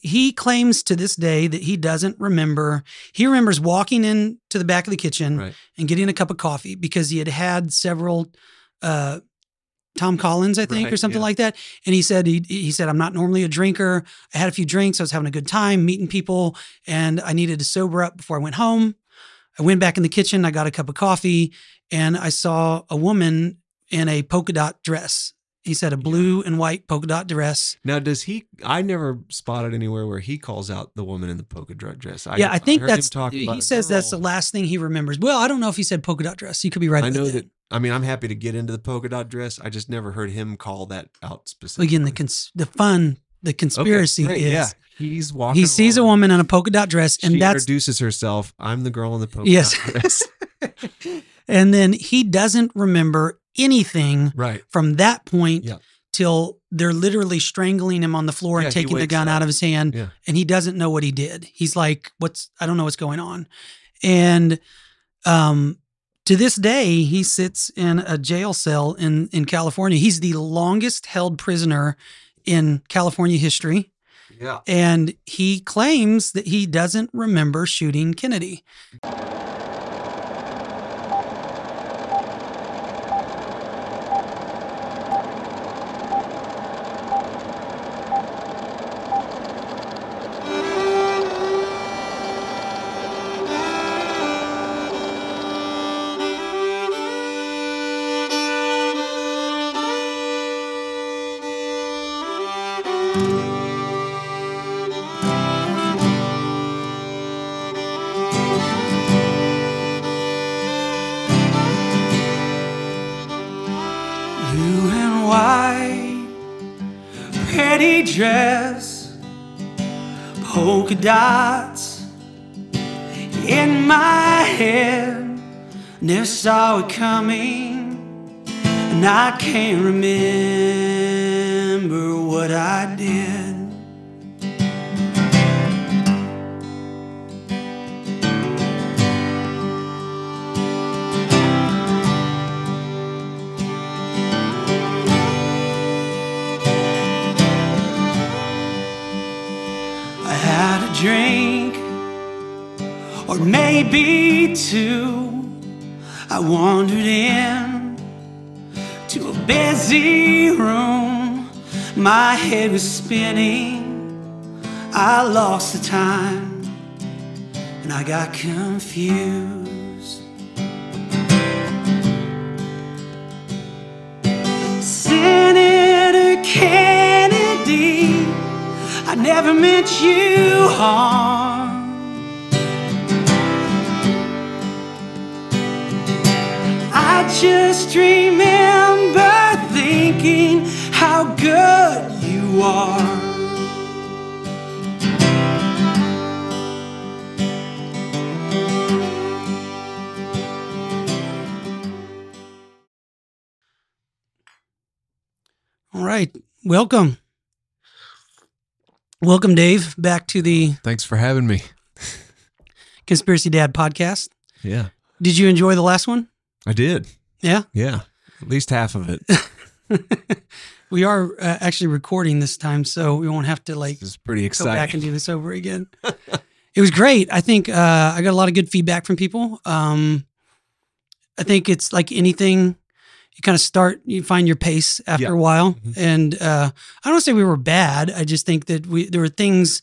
he claims to this day that he doesn't remember. He remembers walking in to the back of the kitchen Right. and getting a cup of coffee because he had had several uh, Tom Collins, I think, or something yeah. like that. And he said he he said I'm not normally a drinker. I had a few drinks. I was having a good time meeting people, and I needed to sober up before I went home. I went back in the kitchen. I got a cup of coffee, and I saw a woman in a polka dot dress. He said a blue and white polka dot dress. Now, does he? I never spotted anywhere where he calls out the woman in the polka dot dress. I, yeah, I think heard that's. He says that's the last thing he remembers. Well, I don't know if he said polka dot dress. You could be right. I know that. I mean, I'm happy to get into the polka dot dress. I just never heard him call that out specifically. Again, the cons- the fun, the conspiracy great, is yeah. He's walking. he sees a woman in a polka dot dress, and she that's introduces herself. I'm the girl in the polka Yes. dot dress. and then he doesn't remember anything right. from that point Yeah. till they're literally strangling him on the floor Yeah, and taking the gun out of his hand Yeah. and he doesn't know what he did he's like what's i don't know what's going on and um to this day he sits in a jail cell in in california he's the longest held prisoner in california history Yeah. and he claims that he doesn't remember shooting kennedy polka dots in my head. Never saw it coming, and I can't remember what I did. Drink, or maybe two. I wandered in to a busy room. My head was spinning. I lost the time, and I got confused. Senator Kennedy. Never meant you harm. I just remember thinking how good you are. All right, welcome. Welcome, Dave, back to the Thanks for having me. Conspiracy Dad podcast. Yeah. Did you enjoy the last one? I did. Yeah. Yeah. At least half of it. we are uh, actually recording this time, so we won't have to like This is pretty go back and do this over again. it was great. I think uh, I got a lot of good feedback from people. Um, I think it's like anything. You kind of start, you find your pace after Yeah. a while, Mhm. and uh, I don't say we were bad. I just think that we there were things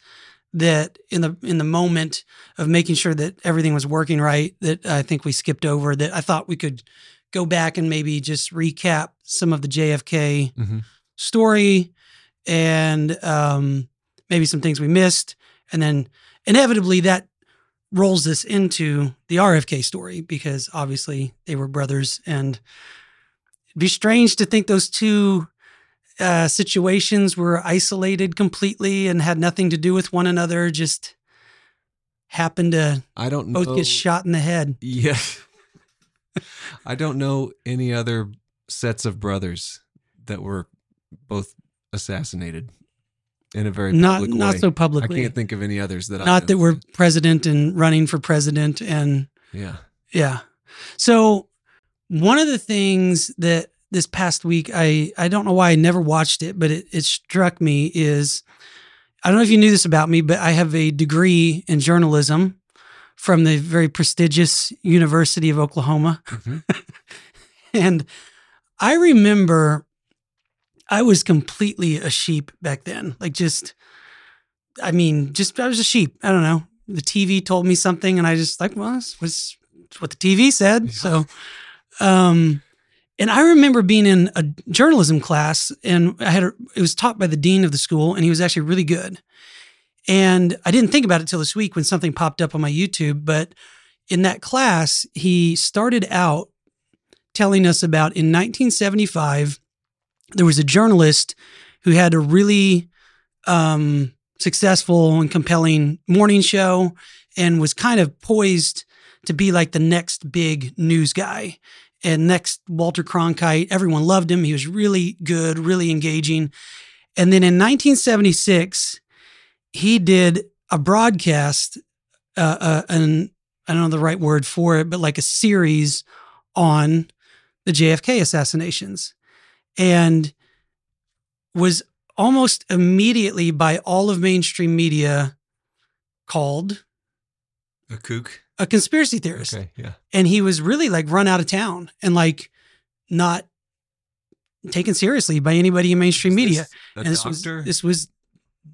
that in the in the moment of making sure that everything was working right that I think we skipped over. That I thought we could go back and maybe just recap some of the JFK Mhm. story and um, maybe some things we missed. And then inevitably that rolls this into the RFK story because obviously they were brothers. And be strange to think those two uh, situations were isolated completely and had nothing to do with one another, just happened to I don't know. both get shot in the head. Yeah. I don't know any other sets of brothers that were both assassinated in a very Not public not way. so I can't think of any others that I Not know. that we're president and running for president and Yeah. Yeah. So one of the things that this past week I I don't know why I never watched it, but it, it struck me is I don't know if you knew this about me, but I have a degree in journalism from the very prestigious University of Oklahoma. Mhm. And I remember I was completely a sheep back then. Like just I mean, just I was a sheep. I don't know. The TV told me something and I just like, well, this was what the TV said. So um and I remember being in a journalism class and I had a, it was taught by the dean of the school and he was actually really good. And I didn't think about it till this week when something popped up on my YouTube, but in that class, he started out telling us about in 1975, there was a journalist who had a really um, successful and compelling morning show and was kind of poised to be like the next big news guy and next Walter Cronkite. Everyone loved him. He was really good, really engaging. And then in 1976, he did a broadcast, uh, uh, and I don't know the right word for it, but like a series on the JFK assassinations, and was almost immediately by all of mainstream media called A kook. A conspiracy theorist. Okay. Yeah. And he was really like run out of town and like not taken seriously by anybody in mainstream media. This A and this was doctor. this was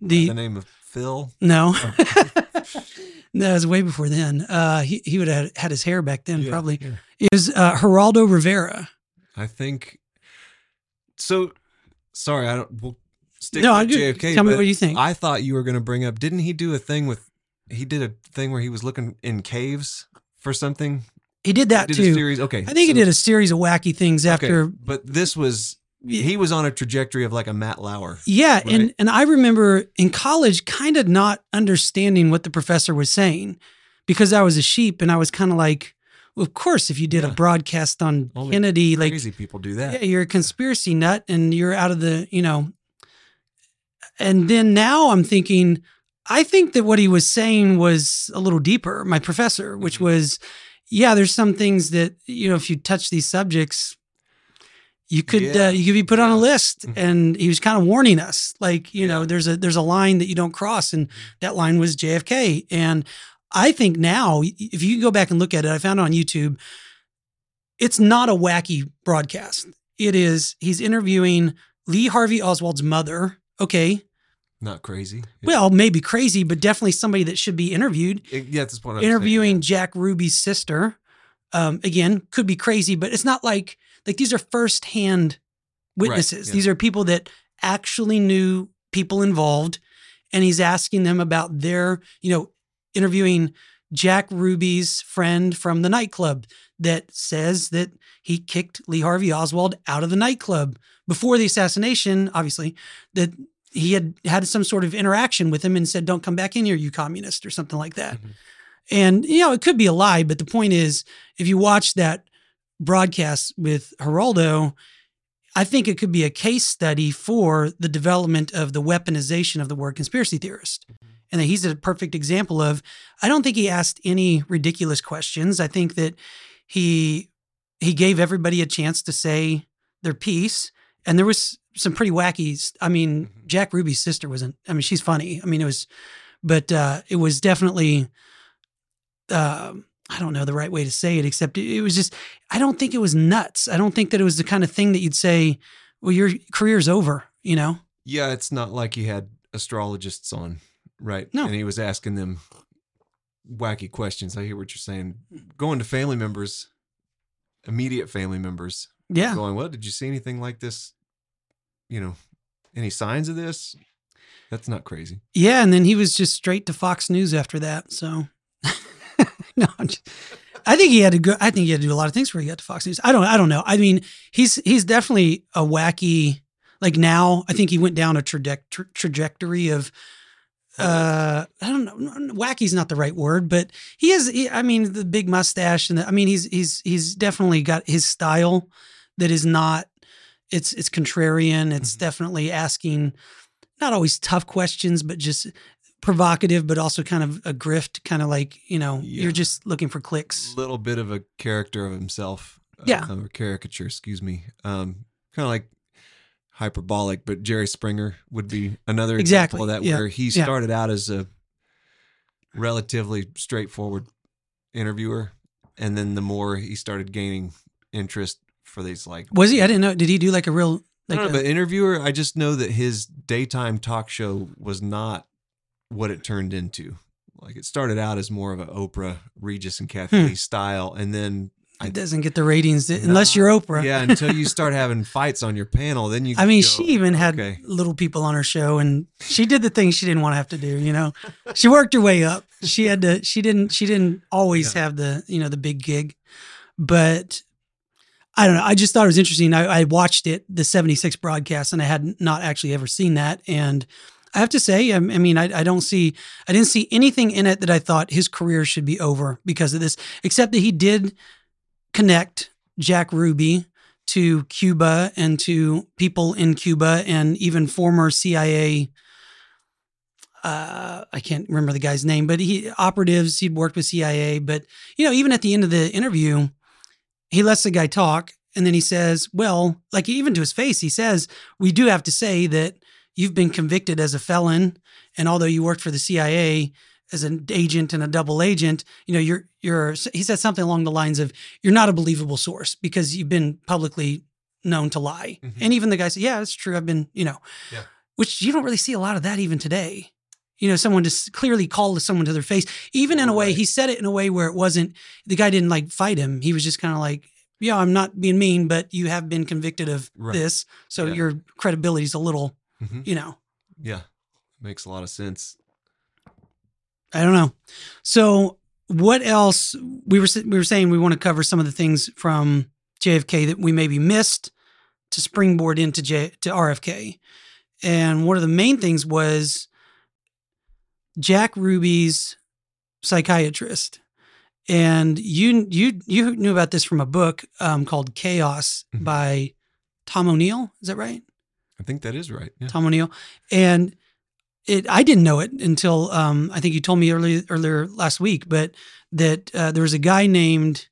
the the name of Phil. no. Oh. no, it was way before then. Uh, he he would have had his hair back then, Yeah, probably. yeah. It was uh, Geraldo Rivera. I think. So, sorry, I don't. We'll stick no, with I JFK. Tell me what you think. I thought you were going to bring up. Didn't he do a thing with? He did a thing where he was looking in caves for something. he did that did a too. series. Okay, I think he did a series of wacky things okay, after. but this was he was on a trajectory of like a Matt Lauer. Yeah, Right. and and I remember in college kind of not understanding what the professor was saying because I was a sheep and I was kind of like, well, of course, if you did a broadcast on Only Kennedy, like Crazy people do that. yeah, you're a conspiracy nut and you're out of the, you know. And then now I'm thinking, I think that what he was saying was a little deeper, my professor, which Mhm. was, yeah, there's some things that, you know, if you touch these subjects, you could Yeah. uh, you could be put on a list Mhm. and he was kind of warning us like you know there's a there's a line that you don't cross and Mhm. that line was JFK and I think now if you go back and look at it I found it on YouTube it's not a wacky broadcast it is he's interviewing Lee Harvey Oswald's mother okay Not crazy. Yeah. well maybe crazy but definitely somebody that should be interviewed yeah, that's what I'm interviewing Saying, Jack Ruby's sister. Um, again, could be crazy, but it's not like like these are firsthand witnesses. yeah. These are people that actually knew people involved, and he's asking them about their, you know, interviewing Jack Ruby's friend from the nightclub that says that he kicked Lee Harvey Oswald out of the nightclub before the assassination, obviously, that he had had some sort of interaction with him and said, Don't come back in here, you communist, or something like that. Mhm. And, you know, it could be a lie, but the point is, if you watch that broadcast with Geraldo, I think it could be a case study for the development of the weaponization of the word conspiracy theorist. And that he's a perfect example of, I don't think he asked any ridiculous questions. I think that he he gave everybody a chance to say their piece. And there was some pretty wacky. I mean, Mhm. Jack Ruby's sister wasn't. I mean, she's funny. I mean, it was, but uh, it was definitely. Um, I don't know the right way to say it, except it, it was just. I don't think it was nuts. I don't think that it was the kind of thing that you'd say, "Well, your career's over." You know? Yeah, it's not like he had astrologists on, right? No. And he was asking them wacky questions. I hear what you're saying. Going to family members, immediate family members, Yeah. going, What did you see anything like this? You know, any signs of this? That's not crazy. Yeah, and then he was just straight to Fox News after that. So, no, just- I think he had to go. I think he had to do a lot of things before he got to Fox News. I don't. I don't know. I mean, he's he's definitely a wacky. Like now, I think he went down a traje- tra- trajectory of. Uh, I don't know. Wacky's not the right word, but he is. He, I mean, the big mustache and the, I mean, he's he's he's definitely got his style that is not. It's it's contrarian. It's Mhm. definitely asking not always tough questions, but just provocative, but also kind of a grift, kind of like, you know, Yeah. you're just looking for clicks. A little bit of a character of himself. uh, Yeah. or caricature, excuse me. Um, kind of like hyperbolic, but Jerry Springer would be another Exactly, example of that yeah, where he yeah. started out as a relatively straightforward interviewer, and then the more he started gaining interest for these like Was he? I didn't know. Did he do like a real I like? don't know, a- but interviewer, I just know that his daytime talk show was not what it turned into. Like it started out as more of a Oprah, Regis and Kathie Hmm. Lee style, and then it doesn't get the ratings that- unless you're Oprah. yeah, until you start having fights on your panel, then you. I mean, go, she even had okay. little people on her show, and she did the things she didn't want to have to do. You know, she worked her way up. She had to. She didn't. She didn't always Yeah. have the you know the big gig, but I don't know. I just thought it was interesting. I, I watched it, the '76 broadcast, and I had not actually ever seen that, and I have to say, I, I mean, I, I don't see, I didn't see anything in it that I thought his career should be over because of this, except that he did connect Jack Ruby to Cuba and to people in Cuba and even former CIA. Uh, I can't remember the guy's name, but he operatives. He'd worked with CIA, but you know, even at the end of the interview, he lets the guy talk, and then he says, "Well, like even to his face, he says, we do have to say that you've been convicted as a felon, and although you worked for the CIA." As an agent and a double agent, you know, you're you're. He said something along the lines of, "You're not a believable source because you've been publicly known to lie." Mhm. And even the guy said, "Yeah, that's true. I've been, you know," Yeah. which you don't really see a lot of that even today. You know, someone just clearly called someone to their face, even in a way Right. he said it in a way where it wasn't. The guy didn't like fight him. He was just kind of like, "Yeah, I'm not being mean, but you have been convicted of Right. this, so Yeah. your credibility's a little, Mhm. you know." Yeah, makes a lot of sense. I don't know. So, what else? We were we were saying we want to cover some of the things from JFK that we maybe missed to springboard into J, to RFK, and one of the main things was Jack Ruby's psychiatrist, and you you you knew about this from a book um, called Chaos Mhm. by Tom O'Neill. Is that right? I think that is right. Yeah. Tom O'Neill, and it I didn't know it until um, I think you told me earlier earlier last week, but that uh, there was a guy named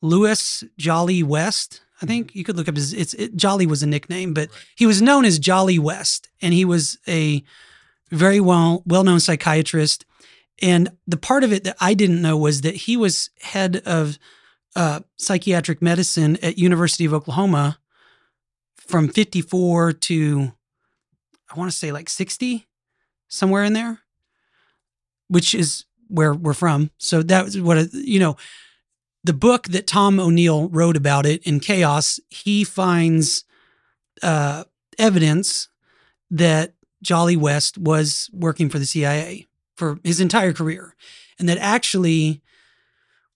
Louis Jolly West. I think you could look up his. It's it, Jolly was a nickname, but Right. he was known as Jolly West, and he was a very well well known psychiatrist. And the part of it that I didn't know was that he was head of uh, psychiatric medicine at University of Oklahoma from 54 to I want to say like 60 somewhere in there which is where we're from so that was what you know the book that Tom O'Neill wrote about it in Chaos he finds uh, evidence that Jolly West was working for the CIA for his entire career and that actually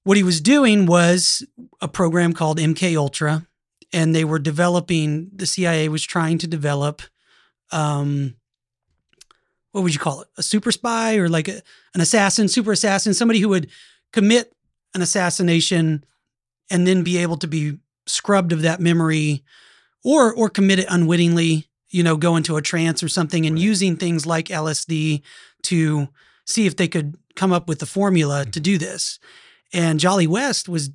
what he was doing was a program called MK Ultra and they were developing the CIA was trying to develop um what would you call it? A super spy or like a, an assassin super assassin somebody who would commit an assassination and then be able to be scrubbed of that memory or or commit it unwittingly you know go into a trance or something and Right. using things like LSD to see if they could come up with the formula to do this and Jolly West was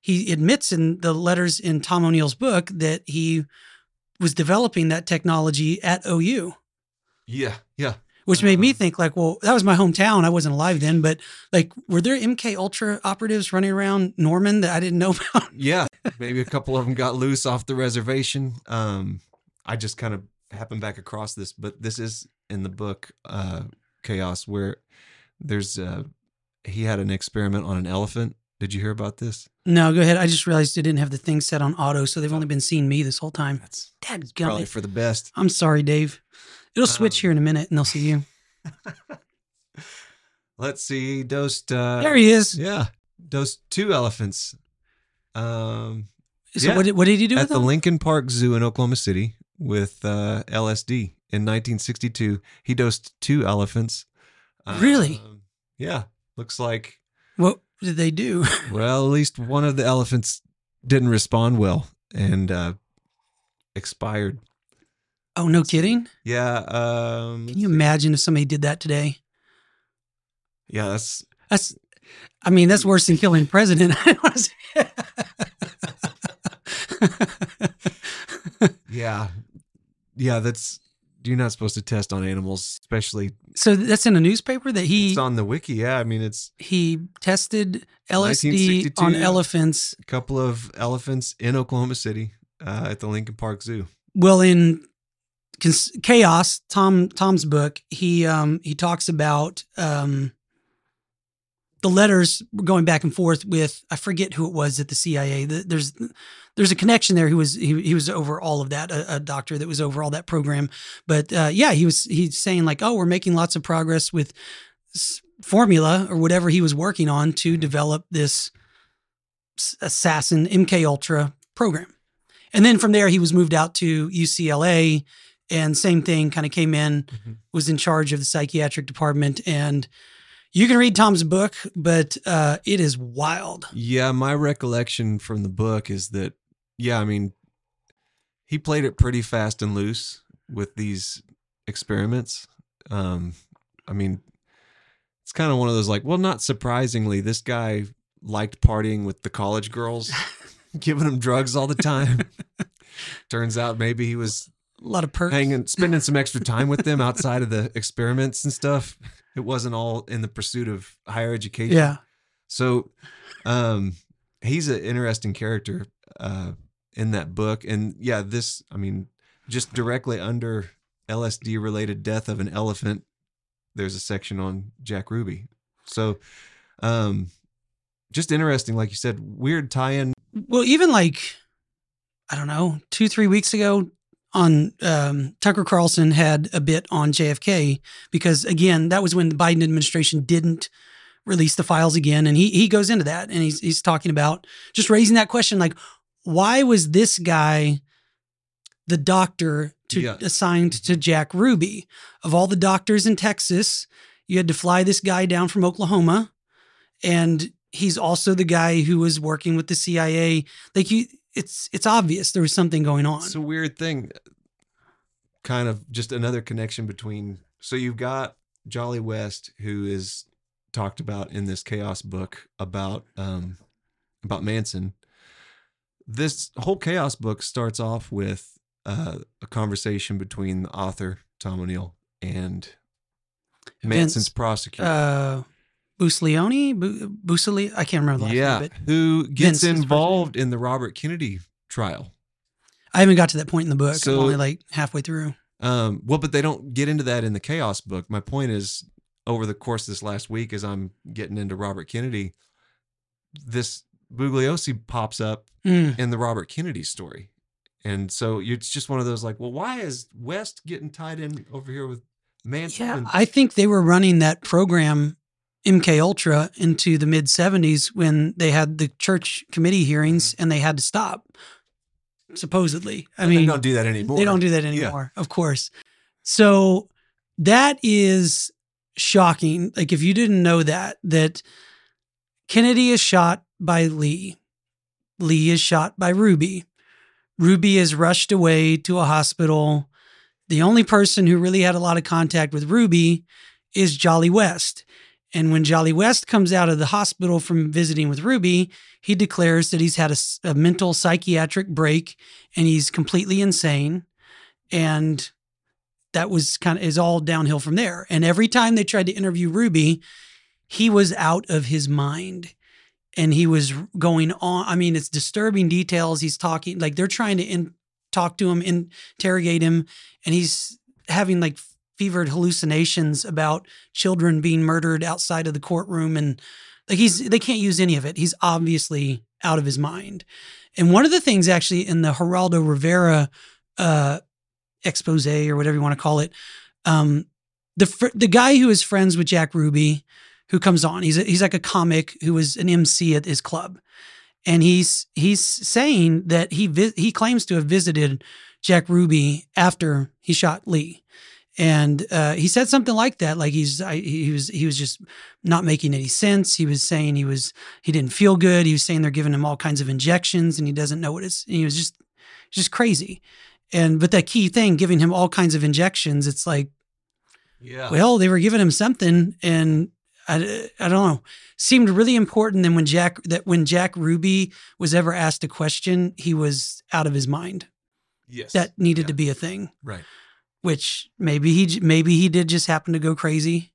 he admits in the letters in Tom O'Neill's book that he was developing that technology at OU, Yeah, yeah. which made me Uh-huh. think like, well, that was my hometown. I wasn't alive then, but like, were there MK Ultra operatives running around Norman that I didn't know about? Yeah, maybe a couple of them got loose off the reservation. Um, I just kind of happened back across this, but this is in the book uh, Chaos, where there's uh, he had an experiment on an elephant. Did you hear about this? No, go ahead. I just realized it didn't have the thing set on auto, so they've only been seeing me this whole time. That's Dad, probably for the best. I'm sorry, Dave. It'll switch Um, here in a minute, and they'll see you. Let's see. Dosed. Uh, There he is. Yeah, dosed two elephants. Um, So yeah. what, did, what did he do at the? Lincoln Park Zoo in Oklahoma City with uh, LSD in 1962. He dosed two elephants. Really? Um, yeah. Looks like, What did they do? well, at least one of the elephants didn't respond well and uh, expired. Oh, no kidding. Yeah. Um, Can you imagine if somebody did that today? yeah. That's That's, I mean, that's worse than killing president. I don't wanna say- yeah. yeah, that's you're not supposed to test on animals, especially So that's in a newspaper that he it's on the wiki. Yeah, I mean it's he tested LSD on elephants. a couple of elephants in Oklahoma City uh, at the Lincoln Park Zoo. Well, in Chaos, Tom Tom's book, he um he talks about um the letters going back and forth with I forget who it was at the CIA. The- There's there's a connection there. He was he, he was over all of that, a, a doctor that was over all that program. But uh, yeah, he was he's saying like, oh, we're making lots of progress with s- formula or whatever he was working on to develop this s- assassin MK Ultra program. And then from there, he was moved out to UCLA, and same thing, kind of came in, Mhm. was in charge of the psychiatric department. And you can read Tom's book, but uh, it is wild. Yeah, my recollection from the book is that yeah, I mean he played it pretty fast and loose with these experiments. Um I mean it's kind of one of those like, well, not surprisingly, this guy liked partying with the college girls, giving them drugs all the time. Turns out maybe he was A lot of perks. hanging spending some extra time with them outside of the experiments and stuff. It wasn't all in the pursuit of higher education. Yeah. So, um, he's an interesting character uh, in that book, and yeah, this I mean, just directly under LSD related death of an elephant, there's a section on Jack Ruby. So, um, just interesting, like you said, weird tie-in. Well, even like, I don't know, two, three weeks ago on um, Tucker Carlson had a bit on JFK because, again, that was when the Biden administration didn't release the files again. And he, he goes into that and he's, he's talking about just raising that question like, why was this guy the doctor to Yeah. assigned to Jack Ruby? Of all the doctors in Texas, you had to fly this guy down from Oklahoma and he's also the guy who was working with the CIA. Like you, it's it's obvious there was something going on. It's a weird thing. Kind of just another connection between. So you've got Jolly West, who is talked about in this Chaos book about um, about Manson. This whole Chaos book starts off with uh, a conversation between the author Tom O'Neill and Manson's Vince, prosecutor. uh, Busleone, Bu- Busoli, I can't remember the last yeah, name, but who gets first involved in the Robert Kennedy trial. I haven't got to that point in the book. So- I'm only like halfway through. Um, well, but they don't get into that in the Chaos book. My point is, over the course of this last week, as I'm getting into Robert Kennedy, this Bugliosi pops up Mm. in the Robert Kennedy story. And so it's just one of those like, well, why is West getting tied in over here with Manson? Yeah, And- I think they were running that program MK Ultra into the mid 70s when they had the church committee hearings and they had to stop. Supposedly, I Mm-hmm. they don't do that anymore. They don't do that anymore, of course. So that is shocking. Like if you didn't know that, that Kennedy is shot by Lee. Lee is shot by Ruby. Ruby is rushed away to a hospital. The only person who really had a lot of contact with Ruby is Jolly West. And when Jolly West comes out of the hospital from visiting with Ruby, he declares that he's had a mental psychiatric break and he's completely insane. And that was kind of is all downhill from there. And every time they tried to interview Ruby, he was out of his mind. And he was going on. I mean, it's disturbing details. He's talking like they're trying to in, talk to him, interrogate him, and he's having like fevered hallucinations about children being murdered outside of the courtroom. And like he's they can't use any of it. He's obviously out of his mind. And one of the things actually in the geraldo rivera uh expose or whatever you want to call it um the fr- the guy who is friends with jack ruby who comes on he's a, he's like a comic who was an mc at his club. And he's he's saying that he vi- he claims to have visited jack ruby after he shot lee and uh, he said something like that like he's I, he was he was just not making any sense he was saying he was he didn't feel good he was saying they're giving him all kinds of injections and he doesn't know what it's and he was just just crazy and but that key thing giving him all kinds of injections it's like Yeah. well they were giving him something and I, I don't know seemed really important then when jack that when jack ruby was ever asked a question he was out of his mind Yes. that needed Yeah. to be a thing. right. Which maybe he maybe he did just happen to go crazy,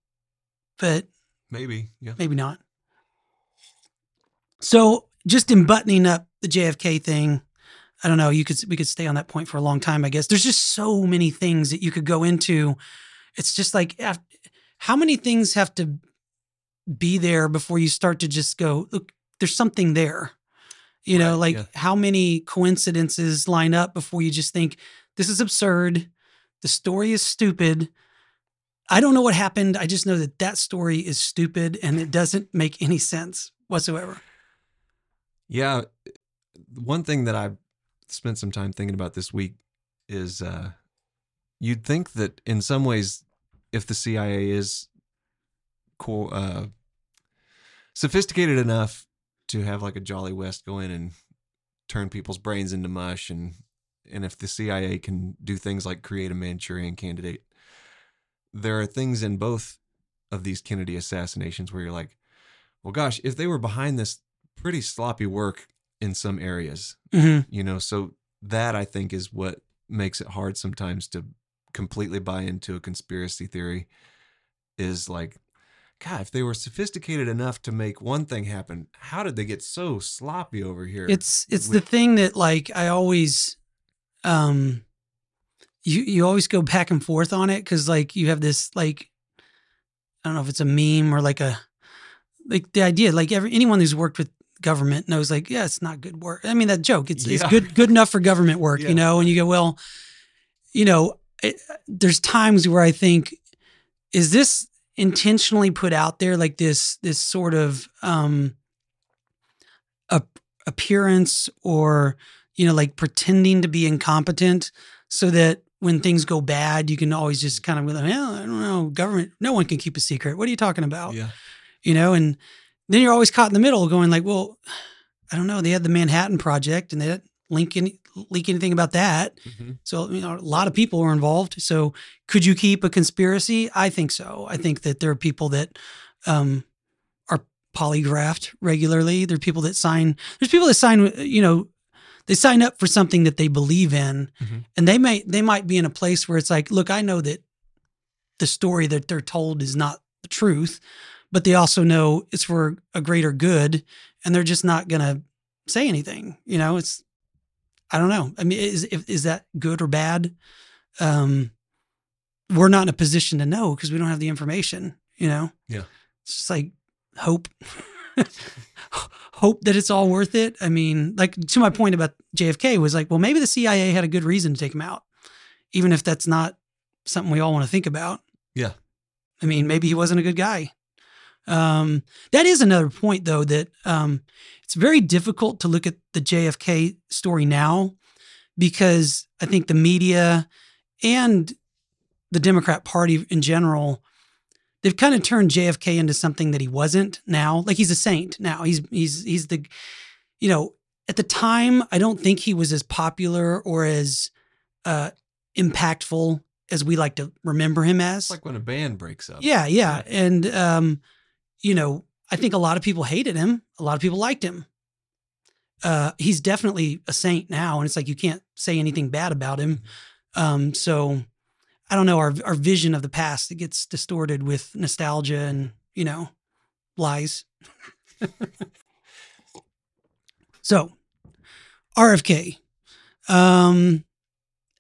but Maybe. Yeah. maybe not. So just in buttoning up the JFK thing, I don't know. You could we could stay on that point for a long time. I guess there's just so many things that you could go into. It's just like how many things have to be there before you start to just go look. There's something there. You know, like yeah. how many coincidences line up before you just think this is absurd. The story is stupid. I don't know what happened. I just know that that story is stupid and it doesn't make any sense whatsoever. Yeah. One thing that I've spent some time thinking about this week is uh, you'd think that in some ways, if the CIA is co- uh, sophisticated enough to have like a Jolly West go in and turn people's brains into mush, and and if the CIA can do things like create a Manchurian candidate, there are things in both of these Kennedy assassinations where you're like, well, gosh, if they were behind this pretty sloppy work in some areas, hmm you know, so that I think is what makes it hard sometimes to completely buy into a conspiracy theory is like, God, if they were sophisticated enough to make one thing happen, how did they get so sloppy over here? It's it's the thing that like I always um you you always go back and forth on it cuz like you have this like I don't know if it's a meme or like a like the idea like every anyone who's worked with government knows like yeah it's not good work. I mean that joke it's it's good good enough for government work, Yeah. you know, and you go well you know it, there's times where I think is this intentionally put out there like this this sort of um a, appearance or you know like pretending to be incompetent so that when things go bad you can always just kind of go well, I don't know government no one can keep a secret what are you talking about yeah, you know and then you're always caught in the middle going like well I don't know they had the Manhattan project and they didn't link any, leak anything about that mhm, so you know, a lot of people were involved. So could you keep a conspiracy? I think so. I think that there are people that um, are polygraphed regularly. There are people that sign. There's people that sign. You know, they sign up for something that they believe in, Mhm. and they may they might be in a place where it's like, look, I know that the story that they're told is not the truth, but they also know it's for a greater good, and they're just not gonna say anything. You know, it's I don't know. I mean, is is that good or bad? Um, we're not in a position to know because we don't have the information. You know. Yeah. It's just like hope, hope that it's all worth it. I mean, like to my point about JFK was like, well, maybe the CIA had a good reason to take him out, even if that's not something we all want to think about. Yeah. I mean, maybe he wasn't a good guy. Um, that is another point, though, that um, it's very difficult to look at the JFK story now because I think the media and the Democrat Party in general, they've kind of turned JFK into something that he wasn't now. Like he's a saint now. He's he's he's the you know, at the time, I don't think he was as popular or as uh impactful as we like to remember him as. it's like when a band breaks up. Yeah, yeah. And um, you know, I think a lot of people hated him. A lot of people liked him. Uh, he's definitely a saint now, and it's like you can't say anything bad about him. Um, so I don't know. Our our vision of the past it gets distorted with nostalgia and you know lies. so RFK. Um,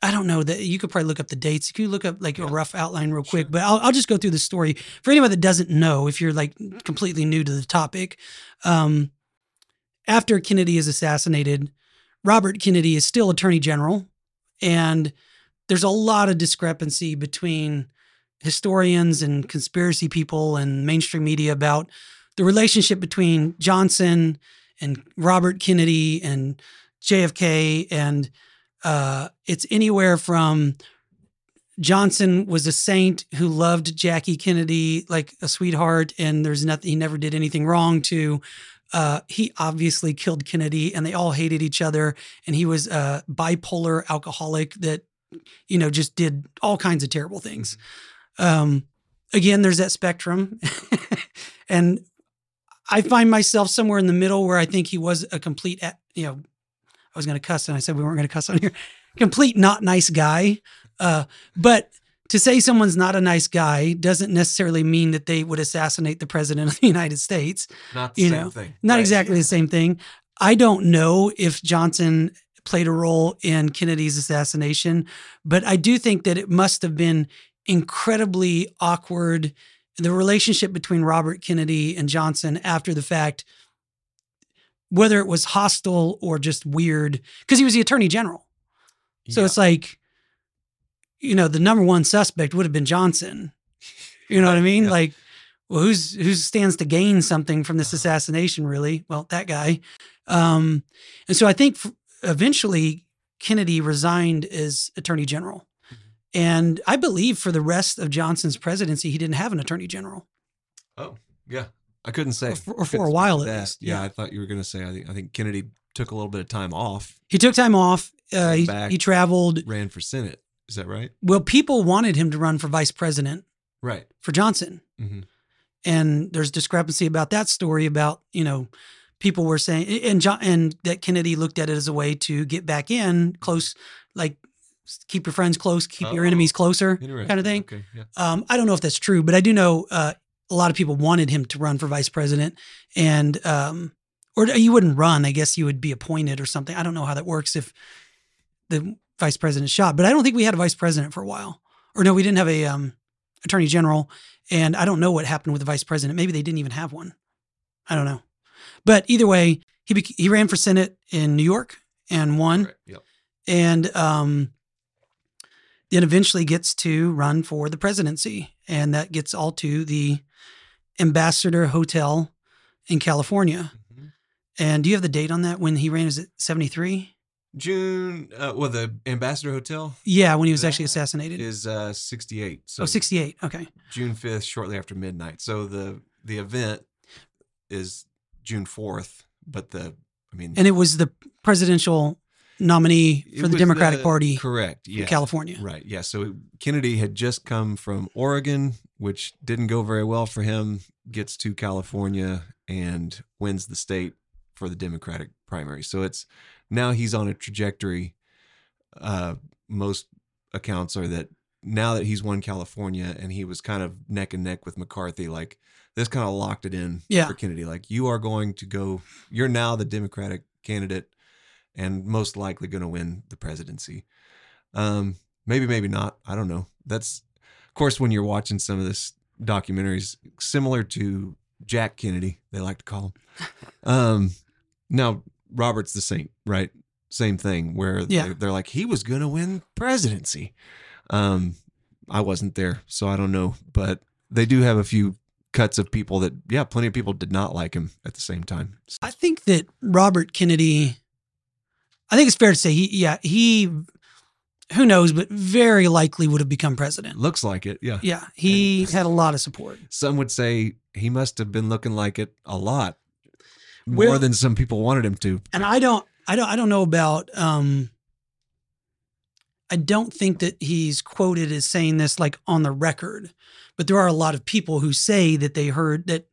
I don't know that you could probably look up the dates. You could look up like a rough outline real quick, Sure. but I'll, I'll just go through the story for anybody that doesn't know. If you're like completely new to the topic, um, after Kennedy is assassinated, Robert Kennedy is still Attorney General, and there's a lot of discrepancy between historians and conspiracy people and mainstream media about the relationship between Johnson and Robert Kennedy and JFK and uh, it's anywhere from Johnson was a saint who loved Jackie Kennedy like a sweetheart, and there's nothing he never did anything wrong to. Uh, he obviously killed Kennedy, and they all hated each other. And he was a bipolar alcoholic that, you know, just did all kinds of terrible things. Um, again, there's that spectrum, and I find myself somewhere in the middle where I think he was a complete, you know, I was going to cuss, and I said we weren't going to cuss on here. Complete not nice guy. Uh, but to say someone's not a nice guy doesn't necessarily mean that they would assassinate the president of the United States. Not the You same know, thing. Not Right. exactly the same thing. I don't know if Johnson played a role in Kennedy's assassination, but I do think that it must have been incredibly awkward. The relationship between Robert Kennedy and Johnson after the fact, whether it was hostile or just weird, because he was the attorney general. So Yeah. it's like, you know, the number one suspect would have been Johnson. You know what I mean? Yeah. Like, well, who's who stands to gain something from this assassination? Really? Well, that guy. Um, and so I think f- eventually Kennedy resigned as attorney general, and I believe for the rest of Johnson's presidency, he didn't have an attorney general. Oh, yeah. I couldn't say. Or for- or for a while at that. least, Yeah, yeah. I thought you were going to say. I think I think Kennedy took a little bit of time off, He took time off. Uh, he, back. he traveled. ran for Senate. Is that right? Well, people wanted him to run for vice president Right. for Johnson. hmm and there's discrepancy about that story about you know people were saying and John and that Kennedy looked at it as a way to get back in close like keep your friends close keep your Oh. enemies closer kind of thing Okay. Yeah. um, I don't know if that's true but I do know uh, a lot of people wanted him to run for vice president and um, or you wouldn't run I guess you would be appointed or something I don't know how that works if the vice president shot but I don't think we had a vice president for a while or no we didn't have a um, attorney general and I don't know what happened with the vice president. Maybe they didn't even have one. I don't know. But either way, he bec- he ran for senate in New York and won, Right. Yep. and um, then eventually gets to run for the presidency, and that gets all to the Ambassador Hotel in California. Mhm. And do you have the date on that when he ran? Is it seventy three? June. Uh, well, the Ambassador Hotel Yeah, when he was actually assassinated. is uh, 68. So oh, 68. Okay. June 5th, shortly after midnight. So the the event is June 4th, but the I mean And it was the presidential nominee for the Democratic Party Correct. Yeah. California. Right. Yeah. So Kennedy had just come from Oregon, which didn't go very well for him, gets to California and wins the state for the Democratic primary. So it's now he's on a trajectory. Uh, most accounts are that now that he's won California and he was kind of neck and neck with McCarthy, like this kind of locked it in Yeah. for Kennedy. Like you are going to go, you're now the Democratic candidate and most likely going to win the presidency. Um, maybe, maybe not. I don't know. That's, of course, when you're watching some of this documentaries, similar to Jack Kennedy, they like to call him. Um, now Robert's the saint, right? Same thing where Yeah. they're, they're like he was going to win presidency. Um, I wasn't there, so I don't know, but they do have a few cuts of people that, yeah, plenty of people did not like him at the same time. I think that Robert Kennedy, I think it's fair to say he, yeah, he, who knows, but very likely would have become president. Looks like it, yeah. Yeah, he had a lot of support. Some would say he must have been looking like it a lot more Well- than some people wanted him to. And I don't, I don't, I don't know about. um I don't think that he's quoted as saying this like on the record, but there are a lot of people who say that they heard that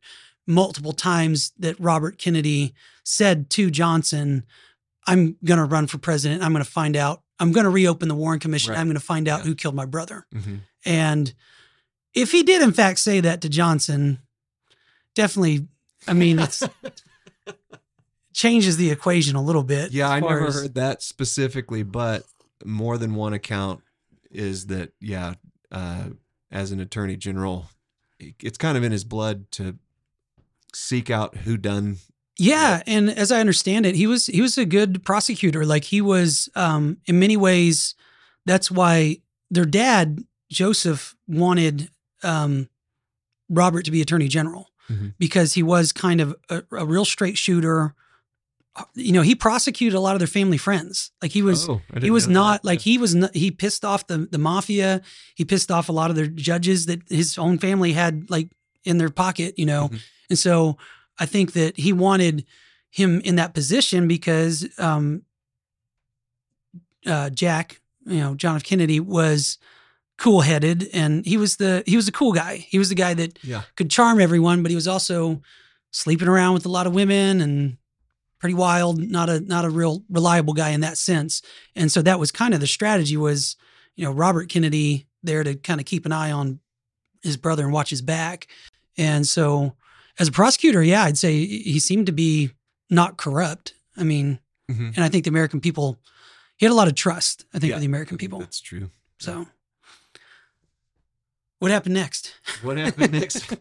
multiple times that Robert Kennedy said to Johnson, "I'm going to run for president. I'm going to find out. I'm going to reopen the Warren Commission. Right. I'm going to find out Yeah. who killed my brother." Mm-hmm. And if he did in fact say that to Johnson, definitely, I mean, it's changes the equation a little bit. Yeah, I never as- heard that specifically, but more than one account is that yeah, uh, as an attorney general, it's kind of in his blood to seek out who done. Yeah, and as I understand it, he was he was a good prosecutor. Like he was, um, in many ways, that's why their dad Joseph wanted um, Robert to be attorney general Mhm. because he was kind of a, a real straight shooter. You know, he prosecuted a lot of their family friends. Like he was Oh, he was not that. like he was not, he pissed off the the mafia he pissed off a lot of their judges that his own family had like in their pocket you know Mhm. and so i think that he wanted him in that position because um uh jack you know john f kennedy was cool headed and he was the he was a cool guy he was the guy that Yeah. could charm everyone but he was also sleeping around with a lot of women and pretty wild, not a not a real reliable guy in that sense. And so that was kind of the strategy was, you know, Robert Kennedy there to kind of keep an eye on his brother and watch his back. And so as a prosecutor, yeah, I'd say he seemed to be not corrupt. I mean, Mhm. and I think the American people he had a lot of trust, I think, Yeah, with the American people. That's true. So what happened next? What happened next?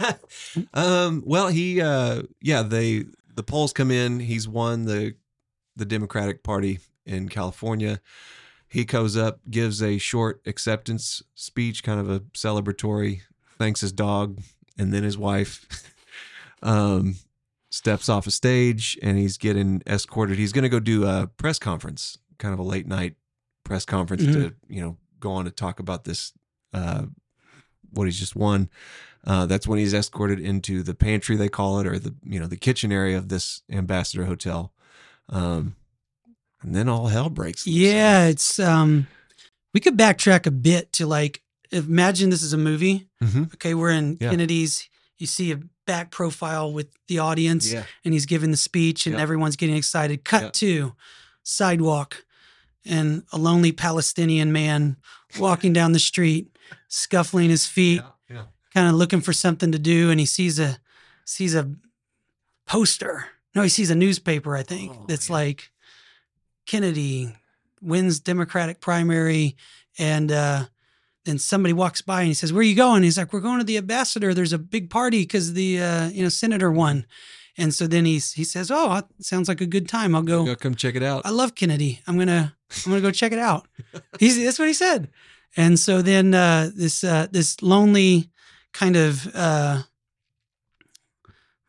um, well, he uh yeah, they the polls come in, he's won the the Democratic Party in California. He goes up, gives a short acceptance speech, kind of a celebratory, thanks his dog and then his wife. um steps off a stage and he's getting escorted. He's going to go do a press conference, kind of a late night press conference to, you know, go on to talk about this uh what he's just won. Uh, that's when he's escorted into the pantry, they call it, or the you know the kitchen area of this ambassador hotel. Um, and then all hell breaks. loose. Yeah, it's um we could backtrack a bit to like imagine this is a movie. Mhm. Okay, we're in Yeah. Kennedy's. You see a back profile with the audience yeah, and he's giving the speech and Yep. everyone's getting excited. Cut Yep. to sidewalk and a lonely Palestinian man walking down the street, scuffling his feet, yeah. Kind of looking for something to do, and he sees a sees a poster. No, he sees a newspaper, I think, Oh, that's yeah. like Kennedy wins Democratic primary, and uh, then somebody walks by and he says, "Where are you going?" He's like, "We're going to the ambassador. There's a big party because the uh, you know senator won." And so then he's he says, "Oh, sounds like a good time. I'll go. Go come check it out. I love Kennedy. I'm gonna I'm gonna go check it out." He's that's what he said. And so then uh, this uh, this lonely kind of uh,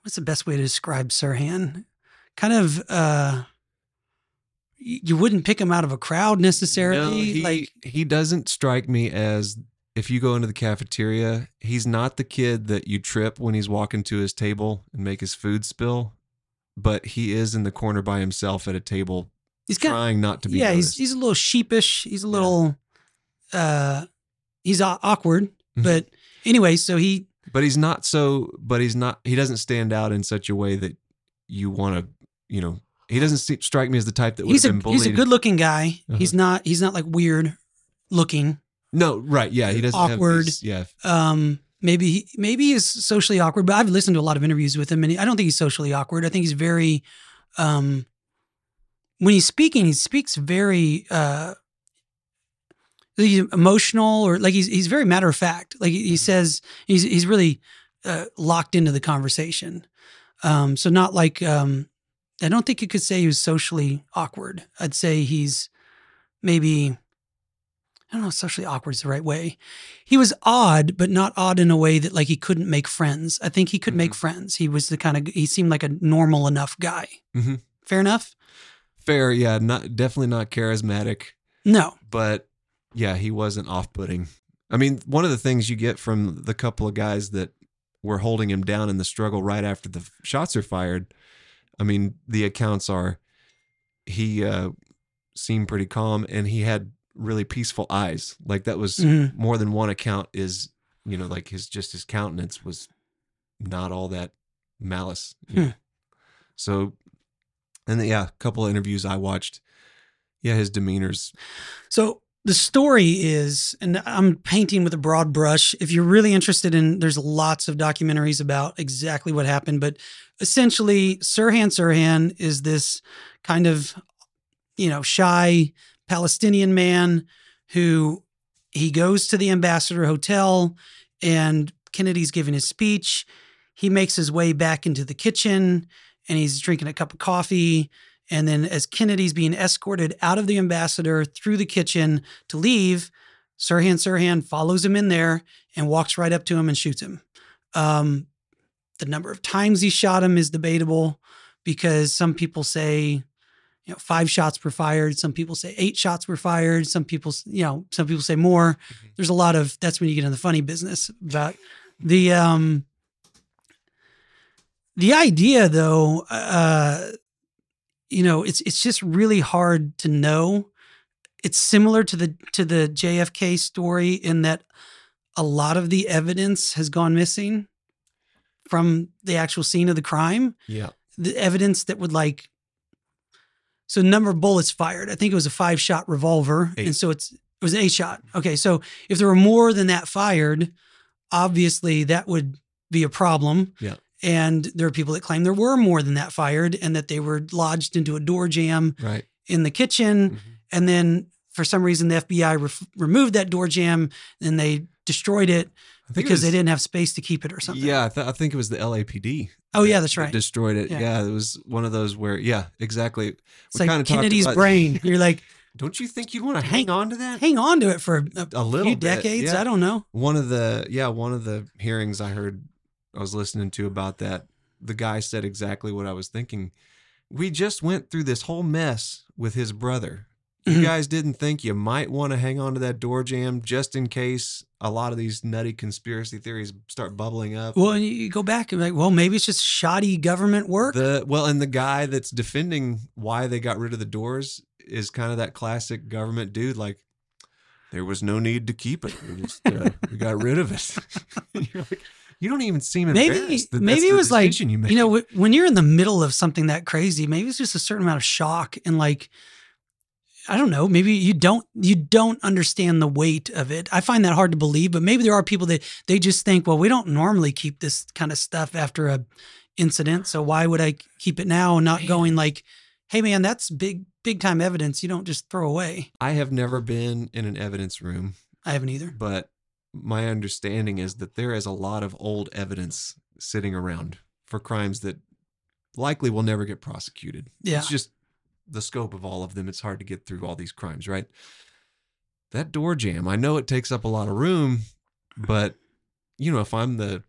what's the best way to describe Sirhan? Kind of uh, you wouldn't pick him out of a crowd necessarily. No, he, like he doesn't strike me as if you go into the cafeteria, he's not the kid that you trip when he's walking to his table and make his food spill, but he is in the corner by himself at a table he's kind of trying not to be yeah he's noticed. he's a little sheepish. He's a little uh, he's aw- awkward. Mhm. But anyway, so he but he's not so but he's not he doesn't stand out in such a way that you want to you know he doesn't se- strike me as the type that would he's a have been he's bullied a good looking guy. Uh-huh. He's not he's not like weird looking. no right yeah he doesn't have awkward. these- yeah um maybe he, maybe he's socially awkward but i've listened to a lot of interviews with him and i don't think he's socially awkward i think he's very um when he's speaking he speaks very uh he's emotional or like he's he's very matter of fact like he, he says he's he's really uh, locked into the conversation um so not like um i don't think you could say he was socially awkward i'd say he's maybe I don't know, socially awkward is the right way. He was odd, but not odd in a way that like he couldn't make friends. I think he could make friends. He was the kind of he seemed like a normal enough guy. Mhm. Fair enough? fair yeah not definitely not charismatic No. but yeah, he wasn't off-putting. I mean, one of the things you get from the couple of guys that were holding him down in the struggle right after the shots are fired, I mean, the accounts are he uh, seemed pretty calm and he had really peaceful eyes. Like that was Mhm. more than one account is, you know, like his just his countenance was not all that malice. Hmm. So, and then, yeah, a couple of interviews I watched. Yeah, his demeanor's So the story is, and I'm painting with a broad brush. If you're really interested in, there's lots of documentaries about exactly what happened, but essentially, Sirhan Sirhan is this kind of, you know, shy Palestinian man who he goes to the ambassador hotel and Kennedy's giving his speech. He makes his way back into the kitchen and he's drinking a cup of coffee. And then, as Kennedy's being escorted out of the ambassador through the kitchen to leave, Sirhan Sirhan follows him in there and walks right up to him and shoots him. Um, the number of times he shot him is debatable because some people say, you know, five shots were fired. Some people say eight shots were fired. Some people, you know, some people say more. There's a lot of. That's when you get in the funny business about the um the idea though uh you know it's it's just really hard to know it's similar to the to the JFK story in that a lot of the evidence has gone missing from the actual scene of the crime yeah. the evidence that would like so number of bullets fired. I think it was a five shot revolver, Eight. and so it's it was an eight shot. Okay, so if there were more than that fired, obviously that would be a problem. Yeah. And there are people that claim there were more than that fired, and that they were lodged into a door jam Right. in the kitchen, Mhm. and then for some reason the FBI ref- removed that door jam and they destroyed it think it because they didn't have space to keep it or something. Yeah, I, th- I think it was the LAPD. Oh yeah, that- that's that right. Destroyed it. Yeah. Yeah. it was one of those where, yeah, exactly. It's we like kinda Kennedy's about- brain. You're like, Don't you think you'd want to Hang- hang on to that? hang on to it for a, A little few bit, decades. yeah. I don't know. One of the yeah, one of the hearings I heard I was listening to about that, the guy said exactly what I was thinking. We just went through this whole mess with his brother. You Mhm. guys didn't think you might want to hang on to that door jam just in case a lot of these nutty conspiracy theories start bubbling up. Well, and you- you go back and like, well, maybe it's just shoddy government work. The well, and the guy that's defending why they got rid of the doors is kind of that classic government dude. Like, there was no need to keep it. We just uh, we got rid of it. You're like, you don't even seem maybe embarrassed. that maybe it was like you, you, know wh- when you're in the middle of something that crazy, maybe it's just a certain amount of shock and like I don't know, maybe you don't you don't understand the weight of it. I find that hard to believe, but maybe there are people that they just think, well, we don't normally keep this kind of stuff after a incident, so why would I keep it now and not going like, hey man, that's big big time evidence you don't just throw away. I have never been in an evidence room, I haven't either. but my understanding is that there is a lot of old evidence sitting around for crimes that likely will never get prosecuted. Yeah. It's just the scope of all of them. It's hard to get through all these crimes, right? That door jam, I know it takes up a lot of room, but you know, if I'm the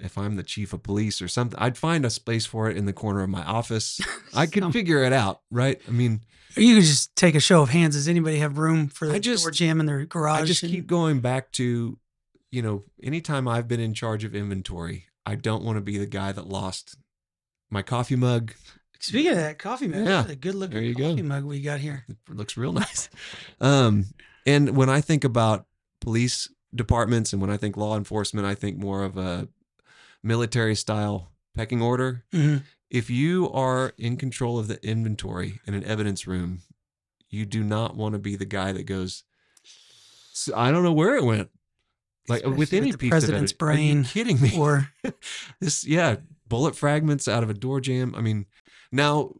if I'm the chief of police or something, I'd find a space for it in the corner of my office. I could Some- figure it out, right? I mean, You could just take a show of hands. Does anybody have room for the I just- door jam in their garage? I just and- keep going back to, you know, anytime I've been in charge of inventory, I don't want to be the guy that lost my coffee mug. Speaking of that coffee mug, Yeah, a good looking there you go. coffee mug we got here. It looks real nice. Um, and when I think about police departments and when I think law enforcement, I think more of a military style pecking order. Mhm. If you are in control of the inventory in an evidence room, you do not want to be the guy that goes, I don't know where it went. Like with any with piece president's of evidence. Are you brain kidding me? Or this yeah bullet fragments out of a door jam i mean now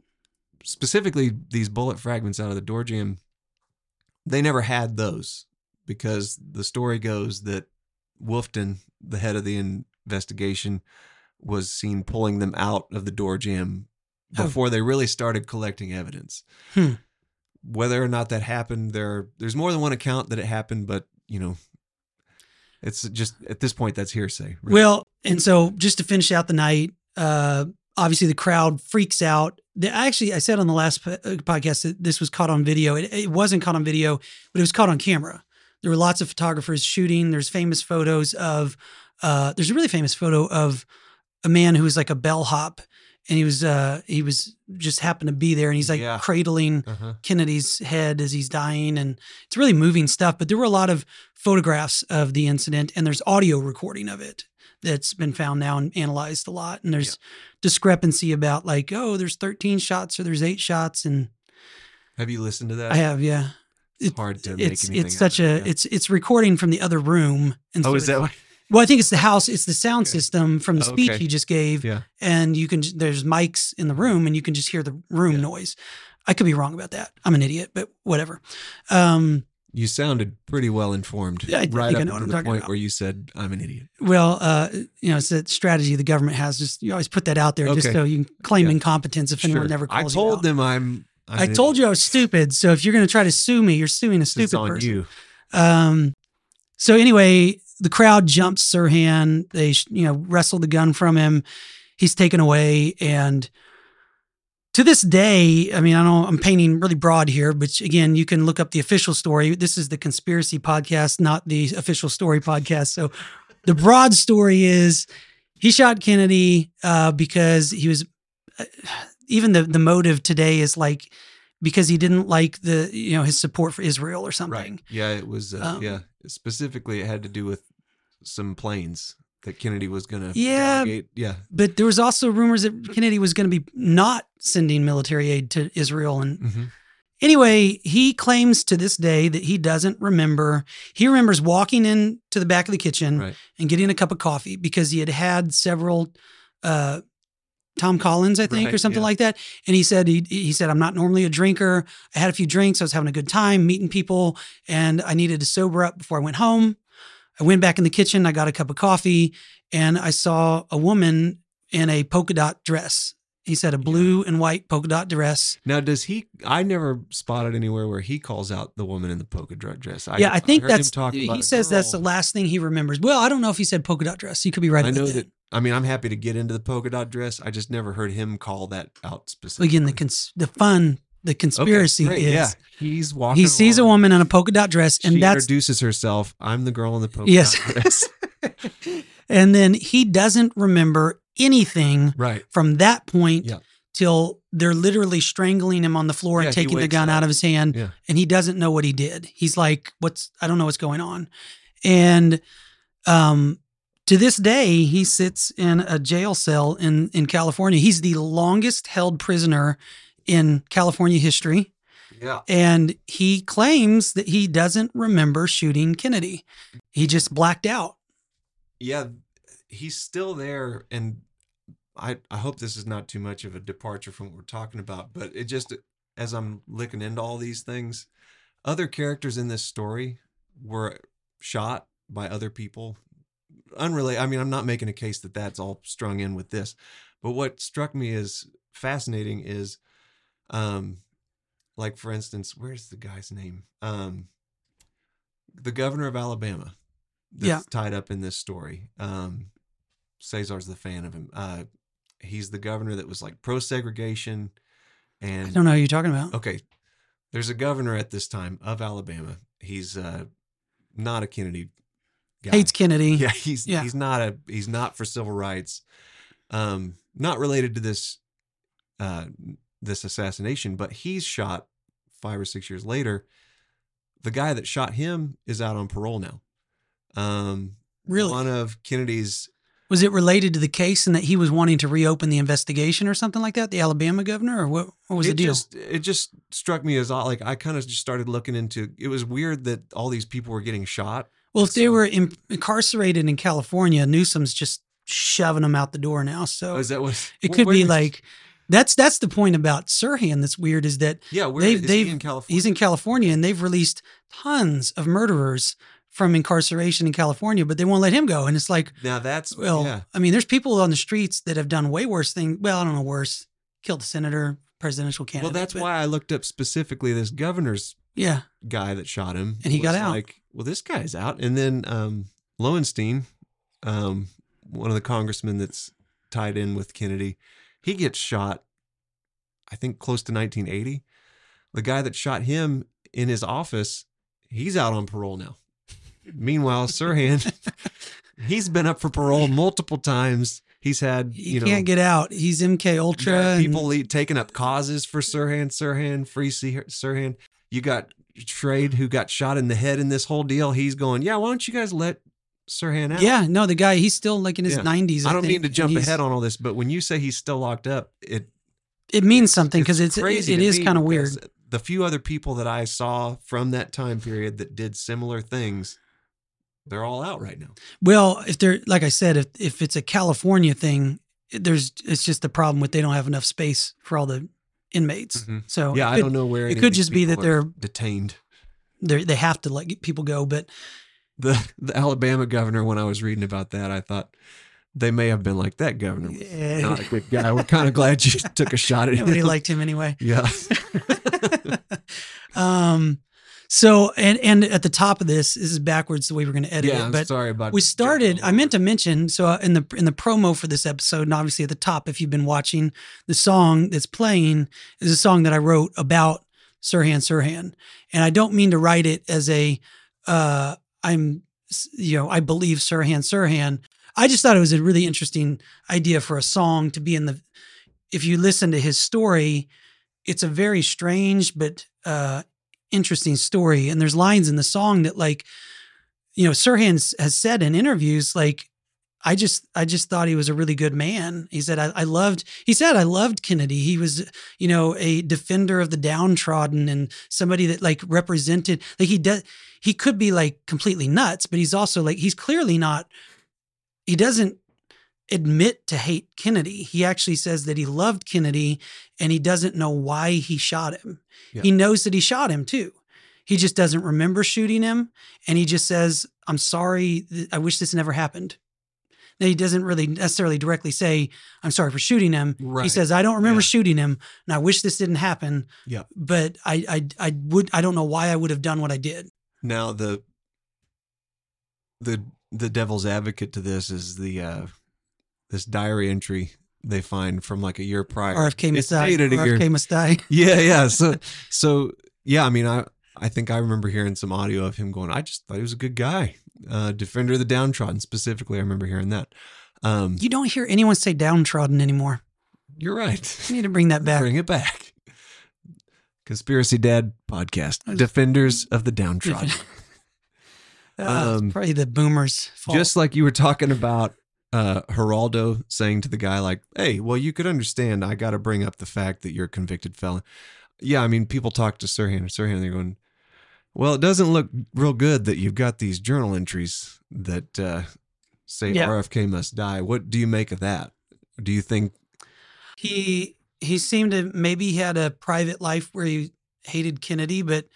specifically these bullet fragments out of the door jam they never had those because the story goes that wolfton the head of the investigation was seen pulling them out of the door jam Oh. before they really started collecting evidence Hmm. whether or not that happened there there's more than one account that it happened but you know it's just at this point that's hearsay right? well, and so just to finish out the night, uh, obviously the crowd freaks out. The, actually, I said on the last po- uh, podcast that this was caught on video. It, it wasn't caught on video, but it was caught on camera. There were lots of photographers shooting. There's famous photos of. Uh, there's a really famous photo of a man who was like a bellhop, and he was uh, he was just happened to be there, and he's like Yeah. cradling uh-huh. Kennedy's head as he's dying, and it's really moving stuff. But there were a lot of photographs of the incident, and there's audio recording of it that's been found now and analyzed a lot. And there's discrepancy about like, oh, there's 13 shots or there's eight shots, and Have you listened to that? I have, yeah. It's It- hard to make It's anything. it's such a it, yeah. it's it's recording from the other room. And Oh, so is that what? Well, I think it's the house. It's the sound Okay. system from the speech Okay. he just gave, Yeah. and you can there's mics in the room, and you can just hear the room Yeah. noise. I could be wrong about that. I'm an idiot, but whatever. Um, You sounded pretty well informed. Yeah, I right I up to the point about. where you said, "I'm an idiot." Well, uh, you know, it's a strategy the government has. Just you always put that out there, just so you can claim Yeah. incompetence if anyone Sure. never I calls told you them I'm. I'm I told idiot. you I was stupid. So if you're going to try to sue me, you're suing a stupid on person. you. Um, so anyway, the crowd jumps Sirhan. They, you know, wrestle the gun from him. He's taken away, and to this day, I mean, I know I'm painting really broad here, but again, you can look up the official story. This is the conspiracy podcast, not the official story podcast. So the broad story is he shot Kennedy uh, because he was. Uh, even the the motive today is like because he didn't like the you know his support for Israel or something. Right. Yeah, it was. Uh, Um, yeah, specifically, it had to do with some planes that Kennedy was going to Yeah. yeah But there was also rumors that Kennedy was going to be not sending military aid to Israel. And hmm anyway, he claims to this day that he doesn't remember. He remembers walking in to the back of the kitchen right and getting a cup of coffee because he had had several uh, Tom Collins, I think, or something yeah. like that. And he said he he said I'm not normally a drinker. I had a few drinks. I was having a good time meeting people, and I needed to sober up before I went home. I went back in the kitchen. I got a cup of coffee, and I saw a woman in a polka dot dress. He said a blue and white polka dot dress. now does he I never spotted anywhere where he calls out the woman in the polka dot dress I, yeah, I think heard him that's. talk about He a says that's the last thing he remembers. Well, I don't know if he said polka dot dress. You could be right. I about know that I mean I'm happy to get into the polka dot dress I just never heard him call that out specifically Again, the cons- the fun, the conspiracy great, is yeah he's walking he sees a woman in a polka dot dress, and she that's introduces herself I'm the girl in the polka Yes. dot dress and then he doesn't remember anything right from that point Yeah. till they're literally strangling him on the floor Yeah, and taking the gun up. out of his hand, Yeah. and he doesn't know what he did. He's like, "What's? I don't know what's going on," and um. To this day, he sits in a jail cell in, in California. He's the longest held prisoner in California history. yeah And he claims that he doesn't remember shooting Kennedy. He just blacked out. yeah, he's still there, and I I hope this is not too much of a departure from what we're talking about, but it just as I'm looking into all these things, other characters in this story were shot by other people, unrelated. I mean, I'm not making a case that that's all strung in with this, but what struck me as fascinating is, um, like for instance, where's the guy's name? Um, the governor of Alabama that's Yeah. tied up in this story. Um, Cesar's the fan of him. Uh, he's the governor that was like pro segregation. and I don't know who you're talking about. okay, there's a governor at this time of Alabama. He's uh, not a Kennedy guy. Hates Kennedy. Yeah, he's Yeah. he's not a he's not for civil rights. Um, not related to this uh this assassination, but he's shot five or six years later. The guy that shot him is out on parole now. Um, Really? one of Kennedy's Was it related to the case and that he was wanting to reopen the investigation or something like that? The Alabama governor, or what? What was it the deal? Just, it just struck me as odd. Like I kind of just started looking into. It was weird that all these people were getting shot. Well, if they were in, incarcerated in California, Newsom's just shoving them out the door now. So Oh, is that what it could be like that's that's the point about Sirhan that's weird is that Yeah, where they've- they've- he in California? he's in California and they've released tons of murderers from incarceration in California, but they won't let him go. And it's like, now that's well, yeah. I mean, there's people on the streets that have done way worse things. Well, I don't know, worse, killed a senator, presidential candidate. Well, that's but- why I looked up specifically this governor's Yeah, guy that shot him, And he got out. Like, well, this guy's out, and then um, Lowenstein, um, one of the congressmen that's tied in with Kennedy, he gets shot. I think close to 1980. The guy that shot him in his office, he's out on parole now. Meanwhile, Sirhan, he's been up for parole multiple times. He's had he you know he can't get out. He's MK Ultra. yeah, and- people taking up causes for Sirhan, Sirhan, free Sirhan. You got Schrade who got shot in the head in this whole deal. He's going, yeah. Why don't you guys let Sirhan out? yeah, no, the guy, he's still like in his Yeah. 90s. I don't think, mean to jump ahead on all this, but when you say he's still locked up, it It means something because it's, it, crazy it to is kind of weird. The few other people that I saw from that time period that did similar things, they're all out right now. Well, if they're like I said, if if it's a California thing, there's it's just the problem with they don't have enough space for all the inmates. Mhm. So yeah, it I don't know where it could just be that they're- detained. they they have to let people go. But the the Alabama governor when I was reading about that, I thought they may have been like that governor. Yeah. Not a good guy. We're kind of glad you took a shot at him. nobody liked him anyway. yeah. um, so and and at the top of this, this is backwards the way we're going to edit yeah. it, I'm sorry about. We started. I meant to mention so uh, in the in the promo for this episode, and obviously at the top, if you've been watching, the song that's playing is a song that I wrote about Sirhan Sirhan, and I don't mean to write it as a uh, I'm you know I believe Sirhan Sirhan. I just thought it was a really interesting idea for a song to be in the. If you listen to his story, it's a very strange but uh, interesting story, and there's lines in the song that like you know, Sirhan has said in interviews, like I just I just thought he was a really good man. He said I, I loved he said I loved Kennedy. He was, you know, a defender of the downtrodden and somebody that like represented like he does he could be like completely nuts, but he's also like he's clearly not he doesn't admit to hate Kennedy. He actually says that he loved Kennedy and he doesn't know why he shot him. Yeah. He knows that he shot him too. He just doesn't remember shooting him and he just says, "I'm sorry. I wish this never happened." Now, he doesn't really necessarily directly say, "I'm sorry for shooting him." He says, "I don't remember Yeah. shooting him, and I wish this didn't happen." Yeah. But I, I, I would, I don't know why I would have done what I did. Now the the the devil's advocate to this is the uh this diary entry they find from like a year prior. RFK must die. a year. RFK must die. Yeah, yeah. So so yeah, I mean I I think I remember hearing some audio of him going, I just thought he was a good guy. Uh defender of the downtrodden specifically, I remember hearing that. Um You don't hear anyone say downtrodden anymore. you're right. You need to bring that back. Bring it back. Conspiracy Dad podcast. Defenders of the downtrodden. Uh, Um, probably the boomers' fault. Just like you were talking about uh Geraldo saying to the guy like, "Hey, well you could understand I got to bring up the fact that you're a convicted felon." Yeah, I mean people talk to Sirhan and Sirhan they're going, "Well, it doesn't look real good that you've got these journal entries that uh say Yeah. RFK must die. What do you make of that? Do you think he he seemed to maybe he had a private life where he hated Kennedy, but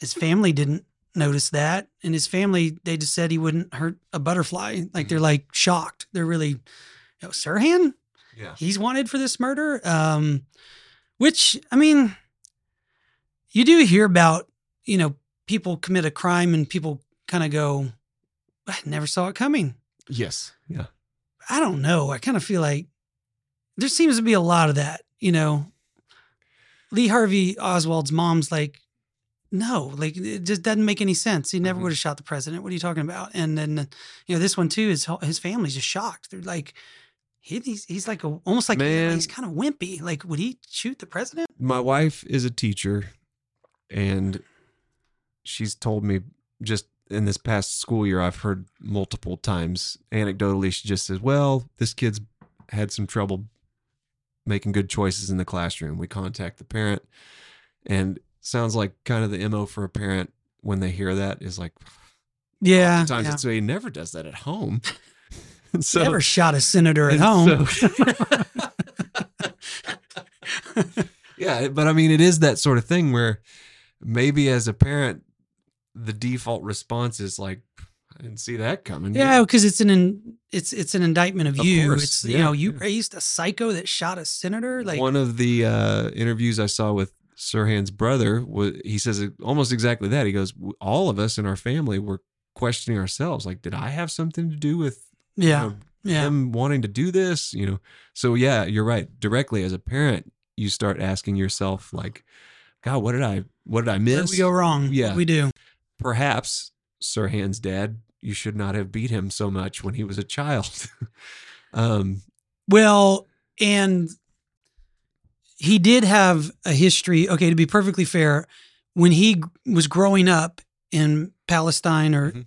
his family didn't notice that. And his family, they just said he wouldn't hurt a butterfly. Like they're like shocked. They're really, you know, Sirhan, Yeah. he's wanted for this murder. Um, which I mean, you do hear about, you know, people commit a crime and people kind of go, I never saw it coming. Yes. Yeah. I don't know. I kind of feel like there seems to be a lot of that, you know. Lee Harvey Oswald's mom's like, no, like it just doesn't make any sense. He never Mhm. would have shot the president. What are you talking about? And then, you know, this one too is his family's just shocked. They're like, he, he's he's like a, almost like Man. he's kind of wimpy. Like, would he shoot the president? my wife is a teacher and she's told me just in this past school year i've heard multiple times anecdotally she just says well this kid's had some trouble making good choices in the classroom we contact the parent and sounds like kind of the mo for a parent when they hear that is like Yeah, sometimes yeah. it's so he never does that at home And so never shot a senator at home. so- yeah, but I mean, it is that sort of thing where maybe as a parent, the default response is like, "I didn't see that coming." Yeah, because it's an in, it's it's an indictment of, Of you. course, It's you know you yeah. raised a psycho that shot a senator. Like one of the uh, interviews I saw with Sirhan's brother, was, he says almost exactly that. He goes, "All of us in our family were questioning ourselves. Like, did I have something to do with you yeah, know, yeah, him wanting to do this you know so yeah you're right directly as a parent you start asking yourself like god what did i what did i miss did we go wrong? Yeah. we do. perhaps sirhan's dad you should not have beat him so much when he was a child um Well, and he did have a history. Okay, to be perfectly fair, when he was growing up in Palestine or Mhm.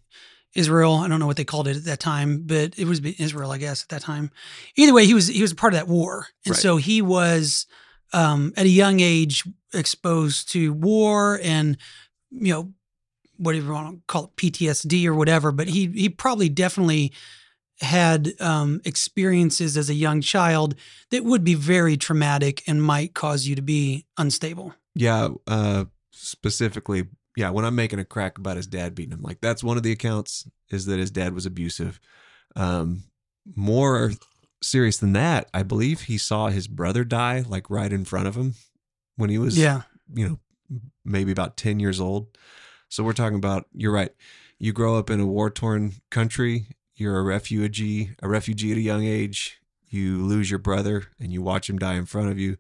Israel, I don't know what they called it at that time, but it was Israel, I guess, at that time. Either way, he was he was a part of that war, and Right. so he was um, at a young age exposed to war and you know whatever you want to call it PTSD or whatever. But he he probably definitely had um, experiences as a young child that would be very traumatic and might cause you to be unstable. yeah uh specifically yeah when i'm making a crack about his dad beating him like that's one of the accounts is that his dad was abusive. Um more serious than that i believe he saw his brother die like right in front of him when he was Yeah, you know maybe about 10 years old. So we're talking about you're right you grow up in a war torn country you're a refugee a refugee at a young age you lose your brother and you watch him die in front of you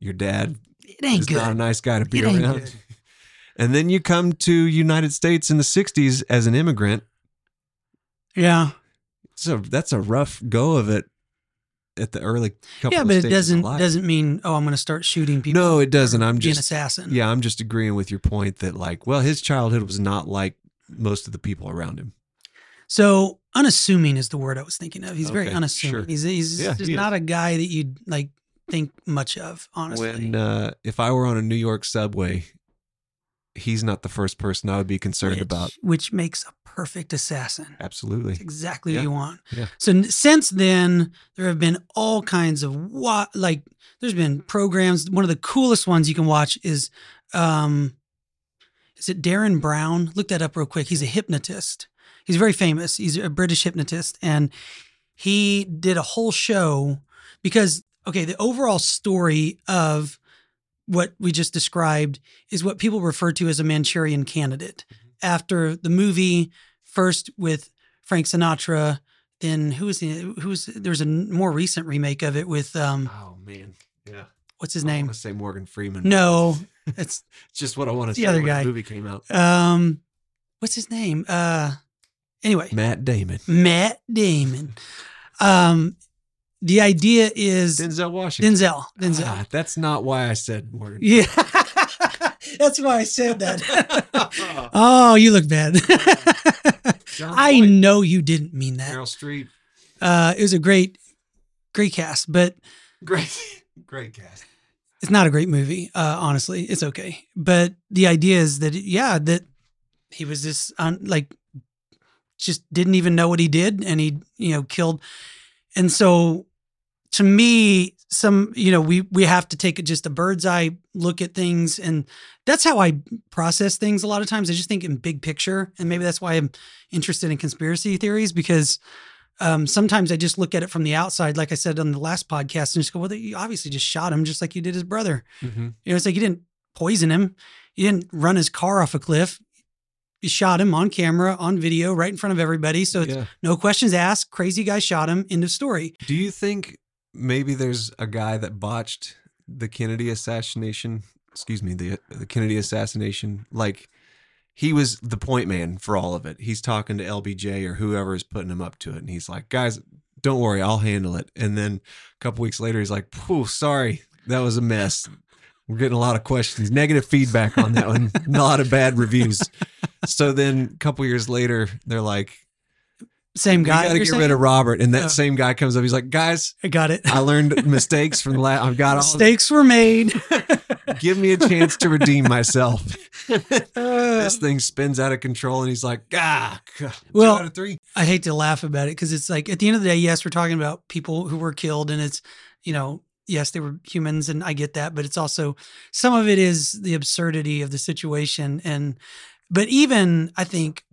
your dad it ain't is not a good. nice guy to be around. good. And then you come to United States in the '60s as an immigrant. Yeah, So that's a rough go of it at the early couple. yeah, but it doesn't doesn't mean oh I'm going to start shooting people. No, it doesn't. I'm be an assassin. yeah, I'm just agreeing with your point that like, well, his childhood was not like most of the people around him. So unassuming is the word I was thinking of. He's very unassuming. sure. He's he's Yeah, just he is. not a guy that you'd like think much of, honestly. When uh, if I were on a New York subway, he's not the first person I would be concerned which, about. which makes a perfect assassin. Absolutely. It's exactly Yeah. what you want. Yeah. So n- since then, there have been all kinds of wa- like. There's been programs. One of the coolest ones you can watch is, um, is it Derren Brown? Look that up real quick. He's a hypnotist. He's very famous. He's a British hypnotist, and he did a whole show because okay, the overall story of what we just described is what people refer to as a Manchurian candidate. After the movie, first with Frank Sinatra, then who was the who was there's a more recent remake of it with um Oh man. Yeah. what's his I name? to say Morgan Freeman. No, it's just what I want to The say other when guy. the movie came out. um what's his name? Uh anyway, Matt Damon. Matt Damon. Um the idea is Denzel Washington. Denzel. Denzel. Ah, that's not why I said Morgan. Yeah. That's why I said that. oh, you look bad. I know you didn't mean that. Meryl Streep. Uh, it was a great, great cast, but Great. Great cast. it's not a great movie. Uh, honestly, it's okay. But the idea is that, yeah, that he was this, un, like, just didn't even know what he did and he, you know, killed. And so to me, some, you know, we, we have to take it just a bird's eye look at things. And that's how I process things a lot of times. I just think in big picture. And maybe that's why I'm interested in conspiracy theories because um, sometimes I just look at it from the outside, like I said on the last podcast, and just go, well, you obviously just shot him just like you did his brother. Mm-hmm. You know, it's like you didn't poison him. You didn't run his car off a cliff. You shot him on camera, on video, right in front of everybody. So it's yeah. no questions asked. Crazy guy shot him. End of story. Do you think maybe there's a guy that botched the Kennedy assassination? Excuse me, the the Kennedy assassination. Like he was the point man for all of it. He's talking to LBJ or whoever is putting him up to it, and he's like, "Guys, don't worry, I'll handle it." And then a couple weeks later, he's like, "Phew, sorry, that was a mess." We're getting a lot of questions, negative feedback on that one, not a lot of bad reviews. So then a couple years later, they're like, Same "We guy. got to get saying? rid of Robert." And that Oh. same guy comes up. He's like, "Guys, I got it. I learned mistakes from the last. I've got all. Mistakes were made. Give me a chance to redeem myself. Uh, this thing spins out of control, and he's like, ah, two Well- out of three. I hate to laugh about it because it's like at the end of the day, yes, we're talking about people who were killed, and it's you know, yes, they were humans, and I get that, but it's also some of it is the absurdity of the situation, and but even I think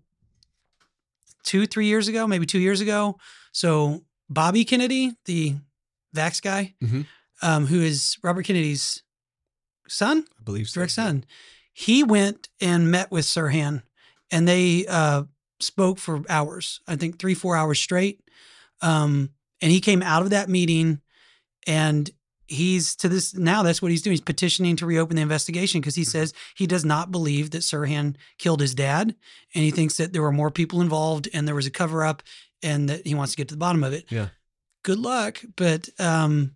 two, three years ago, maybe two years ago, so Bobby Kennedy, the Vax guy, Mhm. um, who is Robert Kennedy's son, I believe so. direct son, he went and met with Sirhan, and they uh, spoke for hours. I think three, four hours straight. Um, and he came out of that meeting, and he's to this now. That's what he's doing. He's petitioning to reopen the investigation because he says he does not believe that Sirhan killed his dad, and he thinks that there were more people involved and there was a cover up, and that he wants to get to the bottom of it. Yeah. Good luck, but um,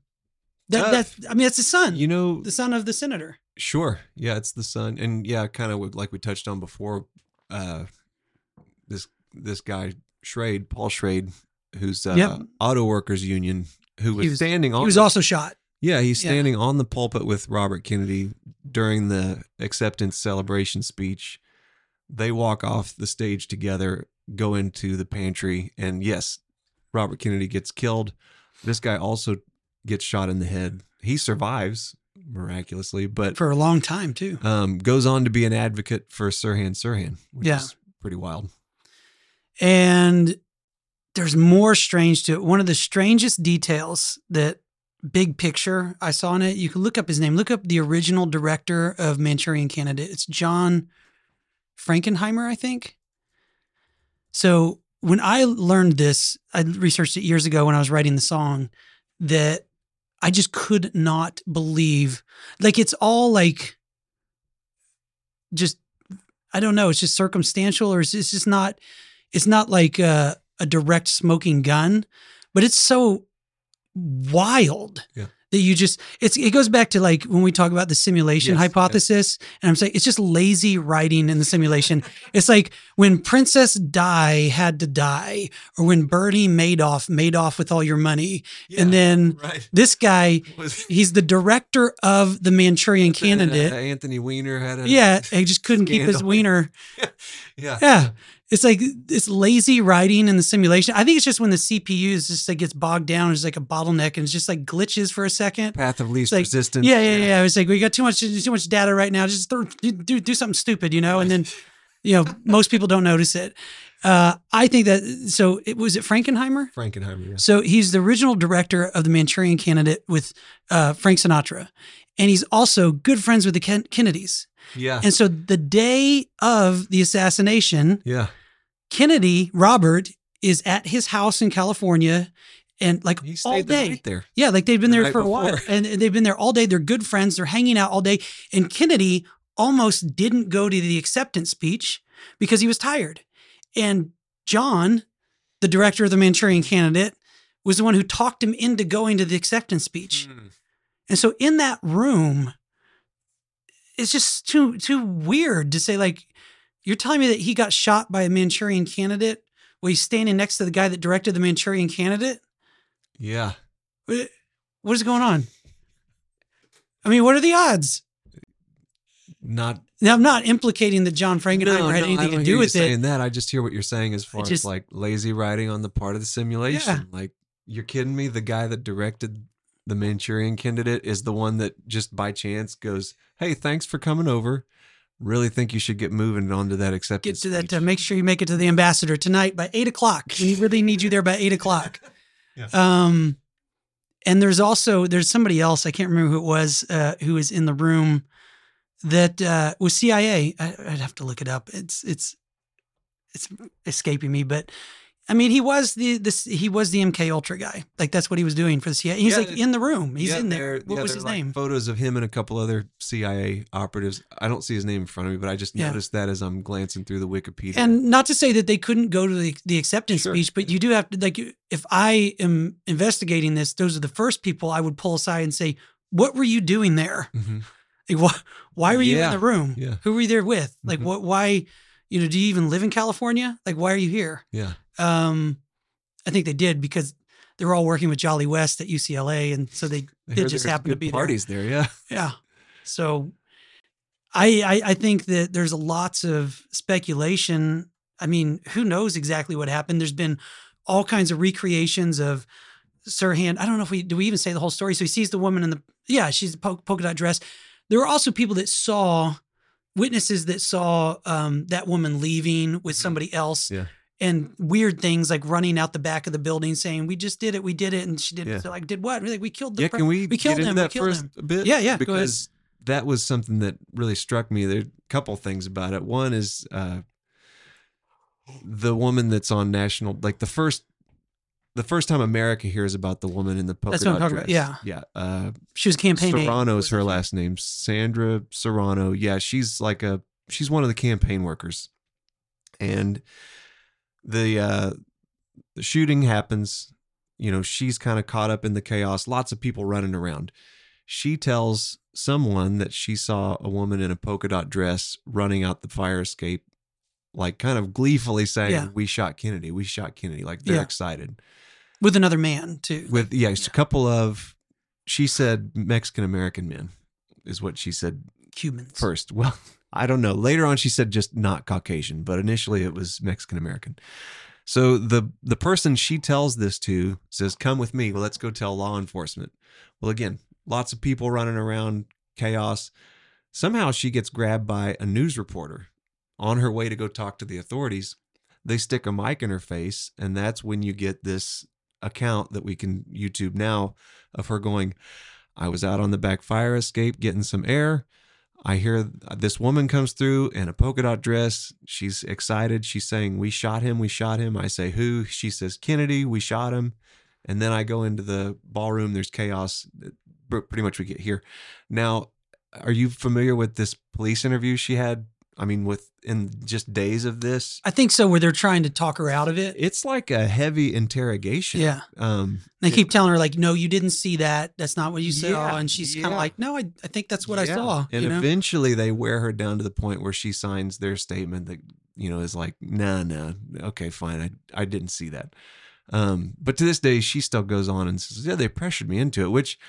that that's I mean that's the son, You know, the son of the senator. sure. Yeah, it's the son, and yeah, kind of like we touched on before. Uh, this this guy Schrade, Paul Schrade, who's uh, Yep. Auto Workers Union, who was, was- standing on. He was also shot. Yeah, he's Yeah. standing on the pulpit with Robert Kennedy during the acceptance celebration speech. They walk off the stage together, go into the pantry, and yes, Robert Kennedy gets killed. This guy also gets shot in the head. He survives miraculously, but for a long time too. um, goes on to be an advocate for Sirhan Sirhan, which Yeah. is pretty wild. And there's more strange to it. One of the strangest details that big picture I saw in it, you can look up his name, look up the original director of Manchurian Candidate. It's John Frankenheimer, I think. So when I learned this, I researched it years ago when I was writing the song, that I just could not believe. Like it's all like just I don't know, it's just circumstantial or it's just not it's not like a, a direct smoking gun, but it's so wild. Yeah. That you just it's it goes back to like when we talk about the simulation Yes, yes. hypothesis, and I'm saying it's just lazy writing in the simulation. it's like when Princess Di had to die, or when Bernie Madoff made off with all your money, and then right. this guy, Was, he's the director of the Manchurian Candidate. uh, Anthony Weiner had a Yeah, he just couldn't keep his Scandal. wiener. yeah Yeah. It's like it's lazy writing in the simulation. I think it's just when the CPU is just like gets bogged down, it's like a bottleneck and it's just like glitches for a second. path of least like- resistance. Yeah, yeah, yeah. It's like we got too much too much data right now. Just throw, do, do do something stupid, you know, and then you know, most people don't notice it. Uh, I think that so it was it Frankenheimer? Frankenheimer. Yeah. So he's the original director of the Manchurian Candidate with uh, Frank Sinatra. And he's also good friends with the Ken- Kennedys. Yeah. And so the day of the assassination, yeah. Kennedy, Robert, is at his house in California and like all day. there. Yeah, like they've been the there for a while. And they've been there all day. They're good friends. They're hanging out all day. And Kennedy almost didn't go to the acceptance speech because he was tired. And John, the director of the Manchurian candidate, was the one who talked him into going to the acceptance speech. Mm. And so in that room, it's just too too weird to say like you're telling me that he got shot by a Manchurian candidate while he's standing next to the guy that directed the Manchurian candidate. Yeah. What what is going on? I mean, what are the odds? Not Now, I'm not implicating that John Frankenheimer had I anything to do with it. saying that. I just hear what you're saying as far just- as like lazy writing on the part of the simulation. Yeah. Like you're kidding me. The guy that directed the Manchurian Candidate is the one that just by chance goes, "Hey, thanks for coming over. Really think you should get moving onto that acceptance. Get acceptance." to that. speech." Uh, make sure you make it to the ambassador tonight by eight o'clock. We really need you there by eight o'clock. Yeah. Um, and there's also there's somebody else I can't remember who it was uh, who was in the room that uh, was CIA. I, I'd have to look it up. It's it's it's escaping me, but I mean he was the this he was the MK Ultra guy. Like that's what he was doing for the CIA. He's Yeah, like in the room. He's Yeah, in there. What yeah, was his like name? Photos of him and a couple other CIA operatives. I don't see his name in front of me, but I just noticed that as I'm glancing through the Wikipedia. And not to say that they couldn't go to the, the acceptance Sure. speech, but you do have to like if I am investigating this, those are the first people I would pull aside and say, "What were you doing there? Mhm. Like, why why were you in the room? Yeah. Who were you there with? Like, Mhm. what? Why? You know, do you even live in California? Like, why are you here? yeah, Um, I think they did because they were all working with Jolly West at UCLA, and so they It just happened to be there. parties there. Yeah, yeah. So I, I I think that there's lots of speculation. I mean, who knows exactly what happened? There's been all kinds of recreations of Sirhan. I don't know if we do we even say the whole story. So he sees the woman in the yeah, she's a po- polka dot dress. There were also people that saw witnesses that saw um, that woman leaving with somebody else. Yeah. And weird things like running out the back of the building saying, "We just did it, we did it," and she did. Yeah. So like, did what? Like, we killed the. yeah. Can we, we killed him, we that killed first him. bit? Yeah, yeah. Because that was something that really struck me. There are a couple things about it. One is uh, the woman that's on national, like the first. The first time America hears about the woman in the polka That's what I'm talking about, yeah. yeah. Uh, She was campaign. Serrano's her last name. Sandra Serrano. Yeah, she's like a she's one of the campaign workers. And the uh the shooting happens, you know, she's kind of caught up in the chaos, lots of people running around. She tells someone that she saw a woman in a polka dot dress running out the fire escape like kind of gleefully saying Yeah. we shot Kennedy, we shot Kennedy, like they're Yeah. excited with another man too. with yeah, it's yeah. a couple of she said Mexican American men is what she said Cubans. first. Well, I don't know. Later on she said just not Caucasian, but initially it was Mexican American. So the the person she tells this to says, "Come with me. Well, let's go tell law enforcement." Well, again, lots of people running around, chaos. Somehow she gets grabbed by a news reporter on her way to go talk to the authorities. They stick a mic in her face, and that's when you get this account that we can YouTube now of her going, I was out on the back fire escape getting some air. I hear this woman comes through in a polka dot dress. She's excited. She's saying, We shot him. We shot him. I say, Who? She says, Kennedy. We shot him. And then I go into the ballroom. There's chaos. Pretty much we get here. Now, are you familiar with this police interview she had I mean, within just days of this, I think so. Where they're trying to talk her out of it. it's like a heavy interrogation. Yeah. Um, They keep telling her like, "No, you didn't see that. That's not what you saw." Yeah, and she's kind of like, "No, I, I think that's what I saw." And you know? eventually they wear her down to the point where she signs their statement that, you know, is like, nah, nah, okay, fine. I, I didn't see that. Um, but to this day, she still goes on and says, yeah, they pressured me into it, which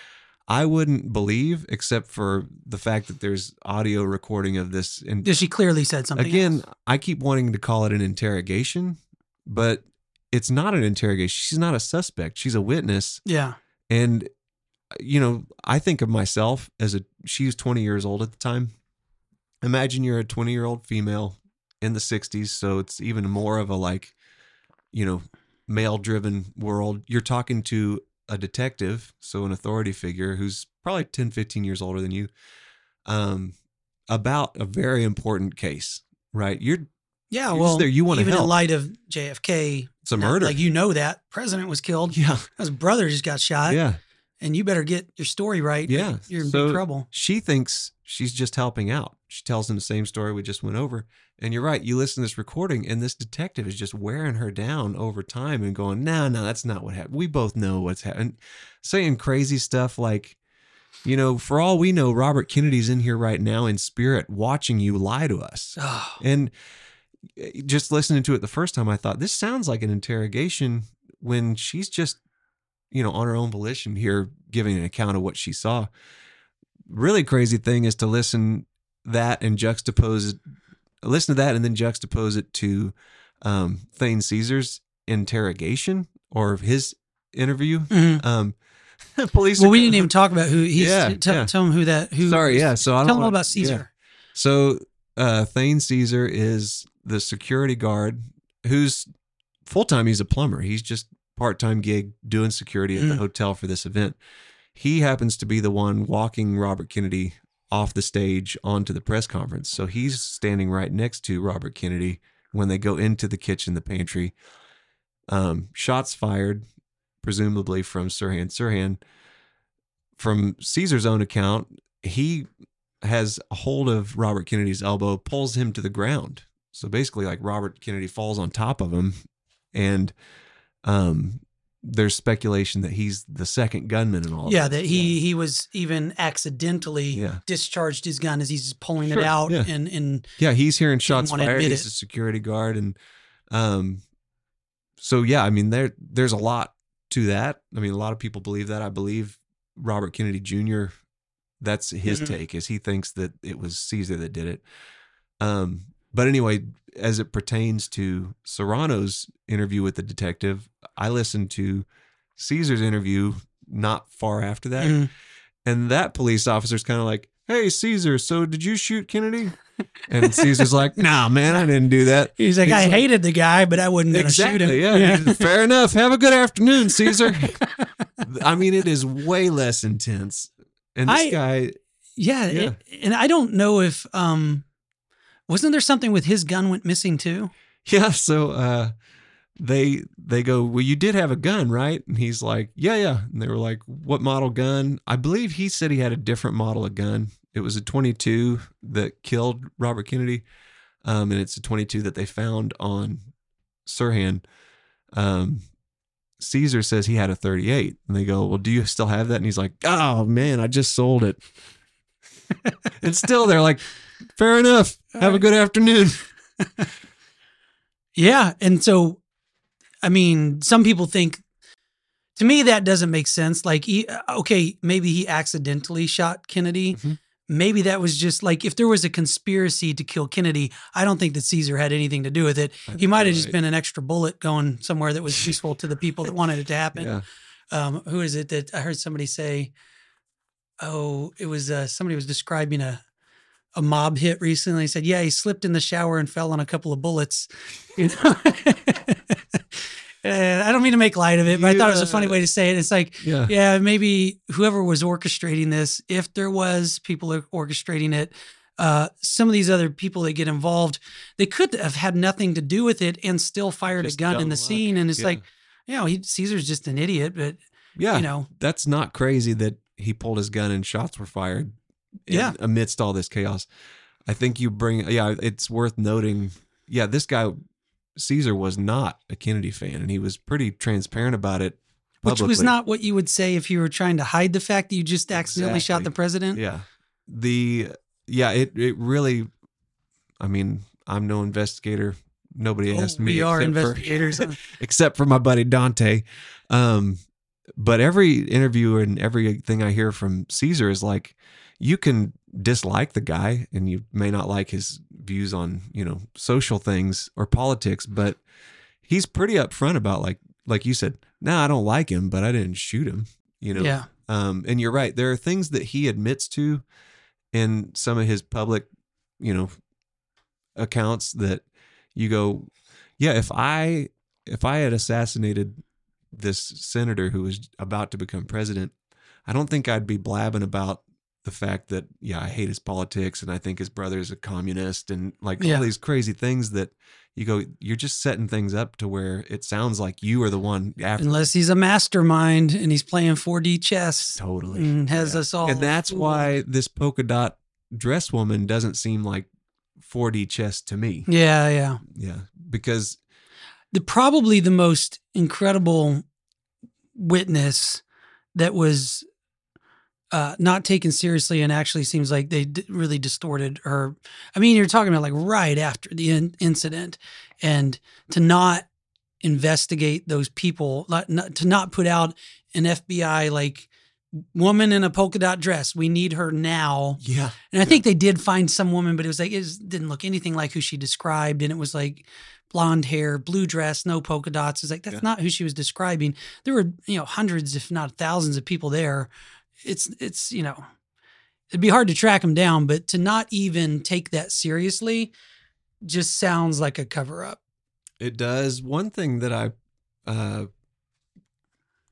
I wouldn't believe except for the fact that there's audio recording of this. And she clearly said something. again, else. I keep wanting to call it an interrogation, but it's not an interrogation. She's not a suspect. She's a witness. yeah, And you know, I think of myself as a she was 20 years old at the time. Imagine you're a 20 year old female in the 60s, so it's even more of a like, you know, male driven world. You're talking to a detective, so an authority figure who's probably 10, 15 years older than you, um, about a very important case, right? You're yeah. You're well, there, you wanna even help. in light of JFK, it's a not- murder. Like you know that president was killed. yeah. His brother just got shot. Yeah. And you better get your story right. Yeah. you're in So- big trouble. she thinks she's just helping out. She tells him the same story we just went over. And you're right. You listen to this recording, and this detective is just wearing her down over time and going, no, no, that's not what happened. We both know what's happened. Saying crazy stuff like, you know, for all we know, Robert Kennedy's in here right now in spirit watching you lie to us. Oh, And eh, just listening to it the first time, I thought, this sounds like an interrogation when she's just, you know, on her own volition here giving an account of what she saw. Really crazy thing is to listen that and juxtapose it, listen to that and then juxtapose it to um, Thane Cesar's interrogation or his interview. mhm. Um, police. well, we didn't even talk about who. He's, Yeah, tell, yeah. tell him who that. Who? Sorry, yeah. So I don't Tell him all about yeah. Cesar. So uh Thane Cesar is the security guard who's full time he's a plumber. He's just part time gig doing security at the Mm. hotel for this event. He happens to be the one walking Robert Kennedy off the stage onto the press conference. So he's standing right next to Robert Kennedy when they go into the kitchen, the pantry. Um, shots fired, presumably from Sirhan. Sirhan, from Cesar's own account, he has a hold of Robert Kennedy's elbow, pulls him to the ground. So basically, like Robert Kennedy falls on top of him, and um, there's speculation that he's the second gunman and all. of Yeah, this. that he he was even accidentally Yeah. discharged his gun as he's pulling Sure, it out, yeah. and and Yeah, he's hearing shots wanna fired. He's it. a security guard, and um, so yeah, I mean there there's a lot to that. I mean, a lot of people believe that. I believe Robert Kennedy Jr. That's his Mhm. take, is he thinks that it was Cesar that did it. Um, but anyway, as it pertains to Serrano's interview with the detective, I listened to Cesar's interview not far after that. Mhm. And that police officer's kind of like, Hey, Cesar, so did you shoot Kennedy? And Cesar's like, Nah, man, I didn't do that. he's like, He's I like- hated the guy, but I wasn't gonna shoot him. Exactly. Yeah. Fair enough. Have a good afternoon, Cesar. I mean, it is way less intense. And this I- guy, yeah, Yeah. it- and I don't know if um, wasn't there something with his gun went missing too? yeah. So uh, they they go, well, you did have a gun, right? And he's like, yeah, yeah. And they were like, what model gun? I believe he said he had a different model of gun. It was a 22 that killed Robert Kennedy, um, and it's a 22 that they found on Sirhan. Um, Cesar says he had a 38, and they go, well, do you still have that? And he's like, oh man, I just sold it. and still, they're like, fair enough. Have a good afternoon. Yeah, and so, I mean, some people think. To me, that doesn't make sense. Like, he, okay, maybe he accidentally shot Kennedy. Mhm. Maybe that was just like if there was a conspiracy to kill Kennedy. I don't think that Cesar had anything to do with it. He might have just Right. been an extra bullet going somewhere that was useful to the people that wanted it to happen. Yeah. um, who is it that I heard somebody say? Oh, it was uh, somebody was describing a a mob hit recently. He said, "Yeah, he slipped in the shower and fell on a couple of bullets." You know, Uh, I don't mean to make light of it, but I thought it was a funny way to say it. It's like, Yeah. yeah, maybe whoever was orchestrating this, if there was people orchestrating it, uh, some of these other people that get involved, they could have had nothing to do with it and still fired Just a gun in the luck. scene. And it's Yeah. like, you know, he, Cesar's just an idiot, but Yeah. you know, that's not crazy that he pulled his gun and shots were fired in- Yeah. amidst all this chaos. I think you bring yeah, it's worth noting. Yeah, this guy Cesar was not a Kennedy fan, and he was pretty transparent about it. Which was not what you would say if you were trying to hide the fact that you just accidentally shot the president. Yeah. The yeah, it it really I mean, I'm no investigator. Nobody Oh, asked me. we are except for- investigators. except for my buddy Dante. Um, but every interview and everything I hear from Cesar is like, you can dislike the guy and you may not like his views on, you know, social things or politics, but he's pretty upfront about like, like you said, no, I don't like him, but I didn't shoot him, you know? yeah. Um, and you're right. There are things that he admits to in some of his public, you know, accounts that you go, yeah, if I if I had assassinated this senator who was about to become president, I don't think I'd be blabbing about the fact that yeah, I hate his politics and I think his brother is a communist and like Yeah. all these crazy things that you go, you're just setting things up to where it sounds like you are the one after. Unless he's a mastermind and he's playing 4D chess Totally. and has Yeah. us all. and that's fooled. why this polka dot dress woman doesn't seem like 4D chess to me. Yeah, yeah. Yeah, because the probably the most incredible witness that was uh, not taken seriously and actually seems like they d- really distorted her. I mean, you're talking about like right after the in- incident, and to not investigate those people, not, not, to not put out an FBI like woman in a polka dot dress. We need her now. yeah, And I think they did find some woman, but it was like it was, didn't look anything like who she described, and it was like blonde hair, blue dress, no polka dots. It's like that's Yeah. not who she was describing. There were you know hundreds, if not thousands, of people there. It's it's you know it'd be hard to track them down, but to not even take that seriously just sounds like a cover up. it does. One thing that I uh,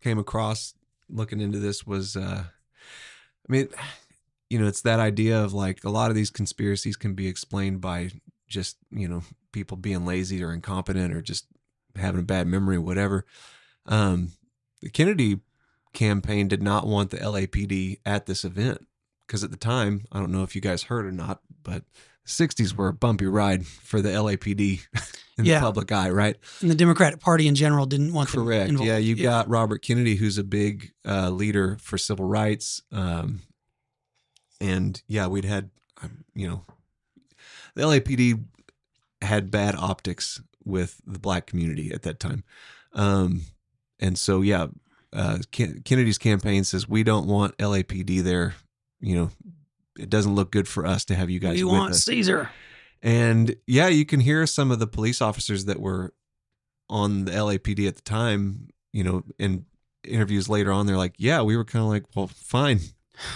came across looking into this was, uh, I mean, you know, it's that idea of like a lot of these conspiracies can be explained by just you know people being lazy or incompetent or just having a bad memory, or whatever. Um, the Kennedy campaign did not want the LAPD at this event because at the time, I don't know if you guys heard or not, but the 60s were a bumpy ride for the LAPD in Yeah. the public eye, right? And the Democratic Party in general didn't want Correct. involved. Yeah, you got Robert Kennedy, who's a big uh, leader for civil rights. Um, and yeah, we'd had, um, you know, the LAPD had bad optics with the black community at that time. Um, and so, yeah, uh, Ken- Kennedy's campaign says, we don't want LAPD there. You know, it doesn't look good for us to have you guys we want us. Cesar. And yeah, you can hear some of the police officers that were on the LAPD at the time, you know, in interviews later on, they're like, yeah, we were kind of like, well, fine.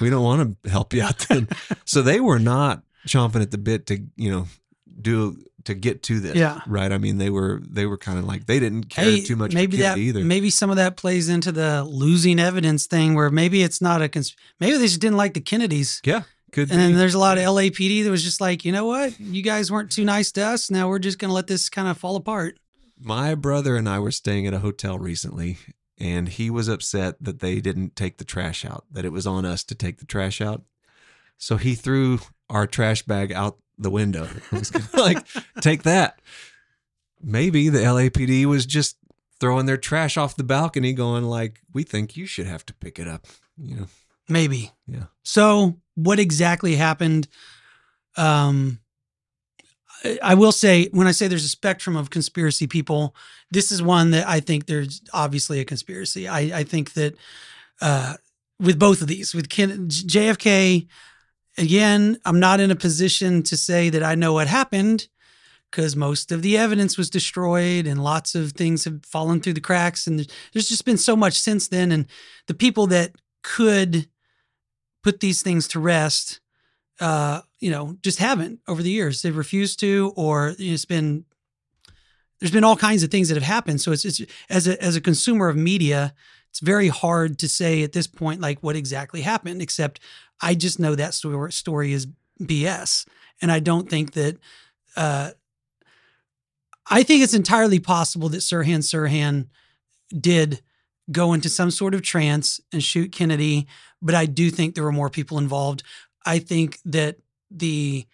We don't want to help you out then. so they were not chomping at the bit to, you know, do to get to this. Yeah. Right. I mean, they were, they were kind of like, they didn't care Hey, too much maybe that either. maybe some of that plays into the losing evidence thing, where maybe it's not a cons- maybe they just didn't like the Kennedys, yeah. Could and then there's a lot of LAPD that was just like, you know what, you guys weren't too nice to us. Now we're just gonna let this kind of fall apart. My brother and I were staying at a hotel recently, and he was upset that they didn't take the trash out, that it was on us to take the trash out. So he threw our trash bag out the window. It was kinda like, take that. Maybe the LAPD was just throwing their trash off the balcony, going like, "We think you should have to pick it up." You know, Maybe. Yeah. So what exactly happened? Um, I- I will say when I say there's a spectrum of conspiracy people, this is one that I think there's obviously a conspiracy. I, I think that uh, with both of these, with Ken, JFK, again, I'm not in a position to say that I know what happened because most of the evidence was destroyed and lots of things have fallen through the cracks. And there's- just been so much since then. And the people that could put these things to rest, uh, you know, just haven't over the years. They've refused to, or it's been there's been all kinds of things that have happened. So it's, it's as a as a consumer of media, it's very hard to say at this point like what exactly happened. Except I just know that story story is BS, and I don't think that. Uh, I think it's entirely possible that Sirhan Sirhan did go into some sort of trance and shoot Kennedy, but I do think there were more people involved. I think that the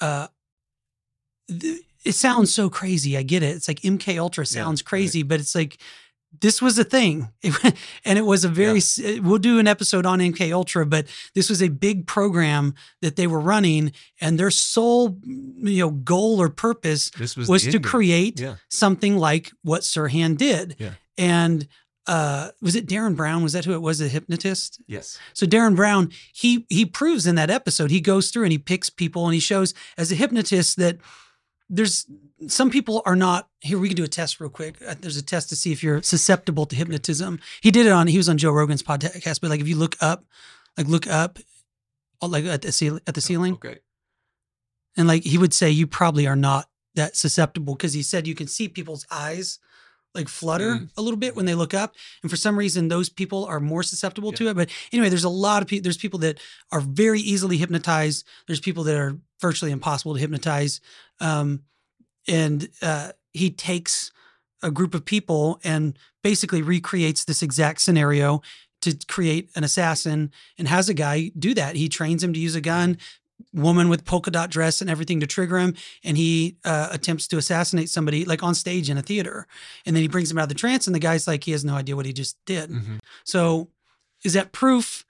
uh, th- it sounds so crazy. I get it. It's like MK Ultra sounds right. crazy, but it's like this was a thing, It- and it was a very. s We'll do an episode on MK Ultra, but this was a big program that they were running, and their sole, you know, goal or purpose was was to create Yeah. something like what Sirhan did. Yeah. And uh, was it Derren Brown? Was that who it was? The hypnotist. Yes. So Derren Brown, he he proves in that episode, he goes through and he picks people and he shows as a hypnotist that there's some people are not here. We can do a test real quick. Uh, There's a test to see if you're susceptible to hypnotism. He did it on. He was on Joe Rogan's podcast, but like if you look up, like look up, uh, like at the ceiling, at the ceiling, Okay. and like he would say you probably are not that susceptible because he said you can see people's eyes like flutter Mm. a little bit when they look up and for some reason those people are more susceptible to it but anyway there's a lot of people there's people that are very easily hypnotized there's people that are virtually impossible to hypnotize um, and uh, he takes a group of people and basically recreates this exact scenario to create an assassin and has a guy do that he trains him to use a gun woman with polka dot dress and everything to trigger him and he uh, attempts to assassinate somebody like on stage in a theater and then he brings him out of the trance and the guy's like he has no idea what he just did Mhm. so is that proof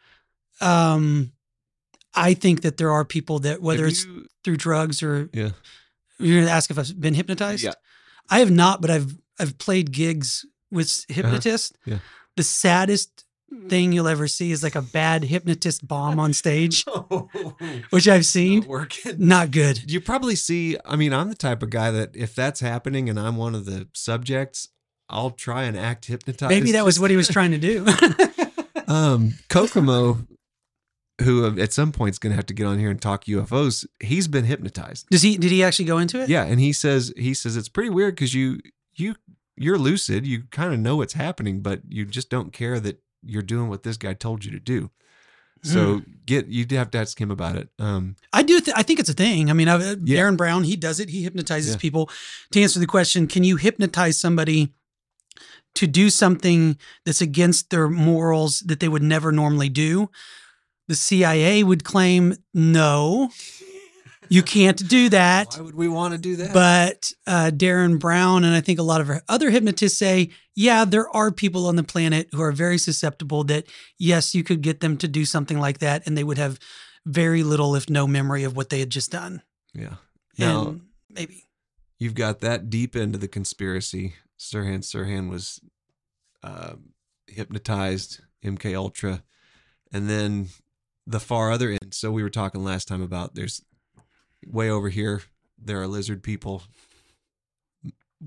um i think that there are people that whether Have it's through drugs or yeah. you're gonna ask if i've been hypnotized Yeah. i have not but i've i've played gigs with hypnotists Uh-huh. Yeah. the saddest thing you'll ever see is like a bad hypnotist bomb on stage which i've seen Not working. not good You probably see. I mean, I'm the type of guy that if that's happening and I'm one of the subjects, I'll try and act hypnotized. maybe that was what he was trying to do um Kokomo, who uh, at some point is going to have to get on here and talk UFOs. He's been hypnotized. does he did he actually go into it Yeah, and he says he says it's pretty weird because you you you're lucid. You kind of know what's happening, but you just don't care that you're doing what this guy told you to do. So get you'd have to ask him about it. Um, I do. Th- I think it's a thing. I mean, I, Yeah. Derren Brown, he does it. He hypnotizes Yeah. people. To answer the question, can you hypnotize somebody to do something that's against their morals that they would never normally do? The CIA would claim no, you can't do that. why would we want to do that? But uh, Derren Brown and I think a lot of other hypnotists say, yeah, there are people on the planet who are very susceptible that, yes, you could get them to do something like that and they would have very little, if no memory of what they had just done. yeah. Now and maybe. you've got that deep into the conspiracy. Sirhan Sirhan was uh, hypnotized, MK Ultra, and then the far other end. So we were talking last time about there's way over here. There are lizard people.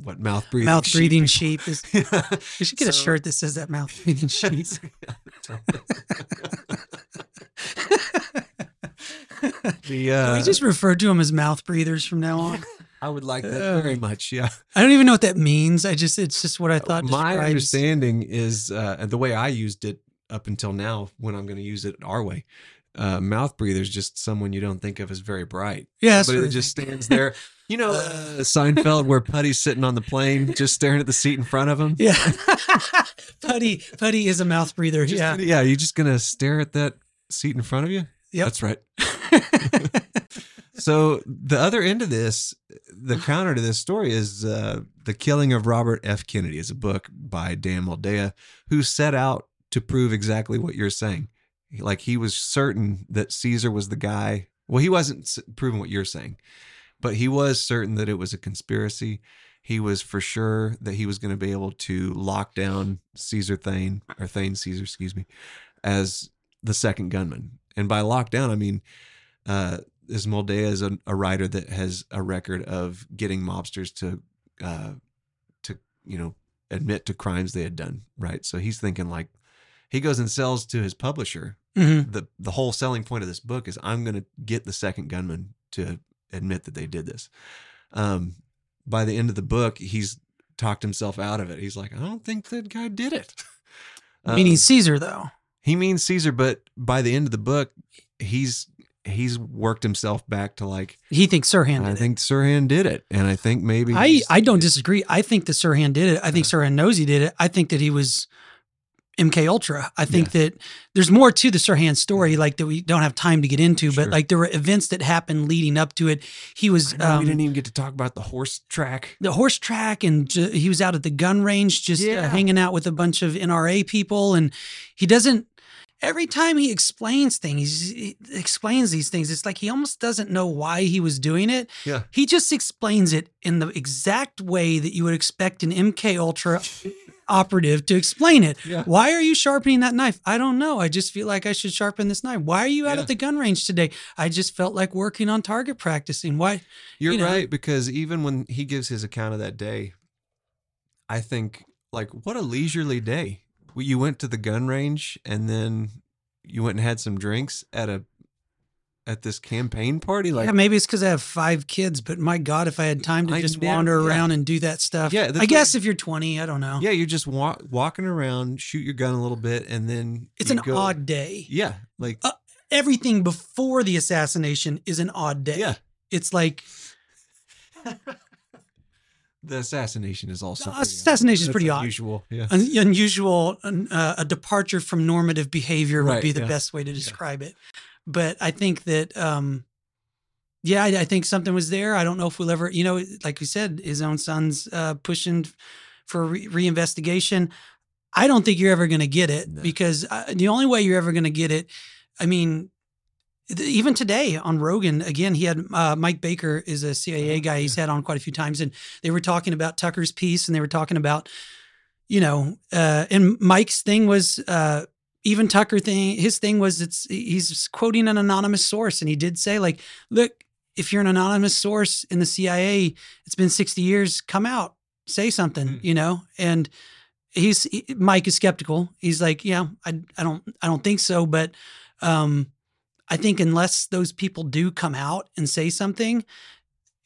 What mouth breathing? Mouth sheep breathing people. sheep is. We should get a shirt that says that mouth breathing sheep. the Can uh, we just refer to them as mouth breathers from now on? I would like that very much. Yeah. I don't even know what that means. I just it's just what I thought. My describes- understanding is uh, and the way I used it up until now, when I'm going to use it our way, uh, mouth breather is just someone you don't think of as very bright, Yeah, that's but it just stands there. You know, uh, Seinfeld, where Puddy's sitting on the plane, just staring at the seat in front of him. Yeah, Puddy Puddy is a mouth breather. Just yeah, yeah. You're just gonna stare at that seat in front of you. Yeah, That's right. So the other end of this, the counter to this story is uh, the killing of Robert F. Kennedy. is a book by Dan Moldea, who set out to prove exactly what you're saying. Like he was certain that Cesar was the guy. Well, he wasn't proving what you're saying, but he was certain that it was a conspiracy. He was for sure that he was going to be able to lock down Cesar Thane or Thane Cesar, excuse me, as the second gunman. And by lockdown, I mean uh, is Moldea is a, a writer that has a record of getting mobsters to uh, to you know admit to crimes they had done. Right, so he's thinking like he goes and sells to his publisher. Mhm. the The whole selling point of this book is I'm going to get the second gunman to admit that they did this. Um, by the end of the book, he's talked himself out of it. He's like, I don't think that guy did it. meaning Um, Cesar though. he means Cesar, but by the end of the book, he's he's worked himself back to like He thinks Sirhan I did it. think Sirhan did it, and I think maybe I I don't disagree. I think that Sirhan did it. I think Uh-huh. Sirhan knows he did it. I think that he was MK Ultra. I think that there's more to the Sirhan story, like that we don't have time to get into, Sure. but like there were events that happened leading up to it. He was know, um, we didn't even get to talk about the horse track. the horse track and ju- he was out at the gun range just uh, hanging out with a bunch of NRA people and he doesn't every time he explains things he explains these things it's like he almost doesn't know why he was doing it Yeah. he just explains it in the exact way that you would expect an MK Ultra operative to explain it Yeah. why are you sharpening that knife I don't know I just feel like I should sharpen this knife why are you out Yeah. at the gun range today I just felt like working on target practicing why You're you know. right because even when he gives his account of that day, I think like what a leisurely day. You went to the gun range and then you went and had some drinks at a at this campaign party. Like yeah, maybe it's because I have five kids, but my God, if I had time to I just never- wander yeah. around and do that stuff. Yeah, I guess if you're 20, I don't know. yeah, you're just wa- walking around, shoot your gun a little bit, and then It's an go- odd day. Yeah, like Uh, Everything before the assassination is an odd day. yeah. It's like The assassination is also The assassination is pretty odd. unusual. Yeah, un- unusual, un- uh, a departure from normative behavior would Right, be the yeah. best way to describe it. But I think that, um, yeah, I, I think something was there. I don't know if we'll ever, you know, like we said, his own son's uh, pushing for re- reinvestigation. I don't think you're ever going to get it No. because uh, the only way you're ever going to get it, I mean, th- even today on Rogan, again, he had uh, Mike Baker is a CIA Oh, guy he's had on quite a few times, and they were talking about Tucker's piece, and they were talking about, you know, uh, and Mike's thing was uh, even Tucker thing. His thing was it's he's quoting an anonymous source, and he did say like, look, if you're an anonymous source in the CIA, it's been 60 years, come out, say something, Mm. you know, and he's he- Mike is skeptical. He's like, yeah, I I don't I don't think so, but um, I think unless those people do come out and say something,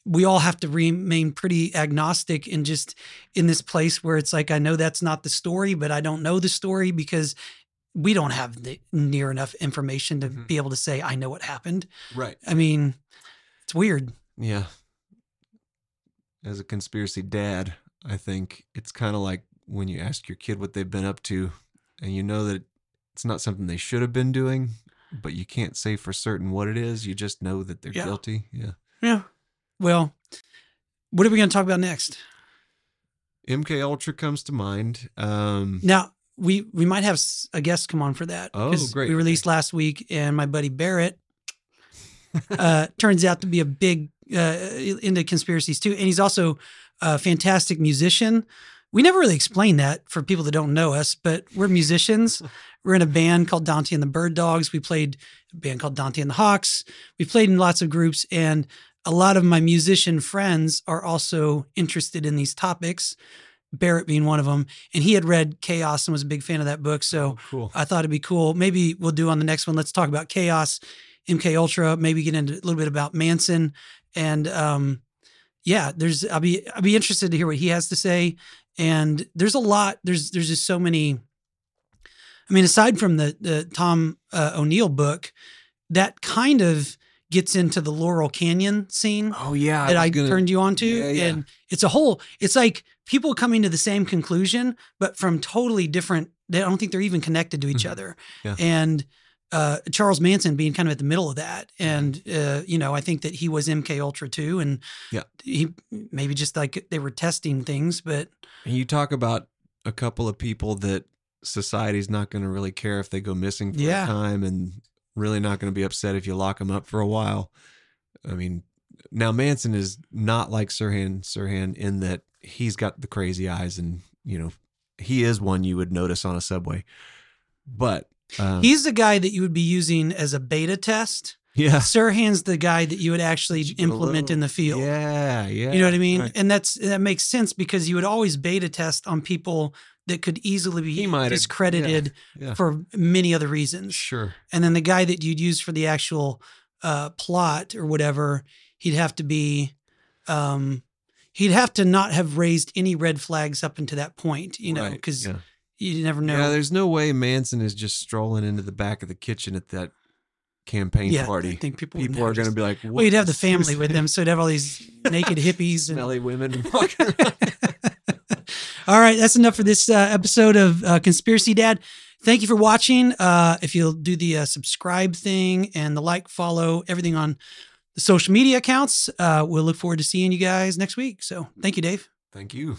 we all have to remain pretty agnostic and just in this place where it's like I know that's not the story, but I don't know the story because we don't have the near enough information to Mhm. be able to say I know what happened. right. I mean, it's weird. Yeah. As a conspiracy dad, I think it's kind of like when you ask your kid what they've been up to and you know that it's not something they should have been doing, but you can't say for certain what it is. You just know that they're Yeah. guilty. Yeah. Yeah. Well, what are we going to talk about next? MK Ultra comes to mind. Um, Now, we we might have a guest come on for that. Oh, great. We released last week, and my buddy Barrett uh, turns out to be a big uh, into conspiracies too, and he's also a fantastic musician. We never really explain that for people that don't know us, but we're musicians. We're in a band called Dante and the Bird Dogs. We played a band called Dante and the Hawks. We played in lots of groups, and a lot of my musician friends are also interested in these topics. Barrett being one of them, and he had read Chaos and was a big fan of that book. So oh, cool. I thought it'd be cool. Maybe we'll do on the next one. Let's talk about Chaos, MK Ultra. Maybe get into a little bit about Manson, and um, yeah, there's. I'll be I'll be interested to hear what he has to say. And there's a lot. There's there's just so many. I mean, aside from the the Tom uh, O'Neill book, that kind of gets into the Laurel Canyon scene Oh, yeah. that I gonna- turned you on to. Yeah, yeah. And it's a whole, it's like people coming to the same conclusion, but from totally different, they I don't think they're even connected to each Mhm. other. Yeah. And uh, Charles Manson being kind of at the middle of that. And, uh, you know, I think that he was MK Ultra too. And Yeah. he maybe just like they were testing things, but And you talk about a couple of people that society's not going to really care if they go missing for Yeah. a time and really not going to be upset if you lock him up for a while. I mean, now Manson is not like Sirhan Sirhan in that he's got the crazy eyes and, you know, he is one you would notice on a subway. But um, he's the guy that you would be using as a beta test. yeah. Sirhan's the guy that you would actually implement little- in the field. Yeah, yeah. You know what I mean? right. And that's that makes sense because you would always beta test on people that could easily be He might have- discredited yeah. for many other reasons. Sure. And then the guy that you'd use for the actual uh, plot or whatever, he'd have to be, um, he'd have to not have raised any red flags up until that point, you know, Right, because yeah. you never know. Yeah, there's no way Manson is just strolling into the back of the kitchen at that campaign Yeah, party. I think people People are going to be like, Well, you'd have the family with them, so you'd have all these naked hippies and smelly women walking around. All right, that's enough for this uh, episode of uh, Conspiracy Dad. thank you for watching. Uh, if you'll do the uh, subscribe thing and the like, follow, everything on the social media accounts, uh, we'll look forward to seeing you guys next week. So thank you, Dave. Thank you.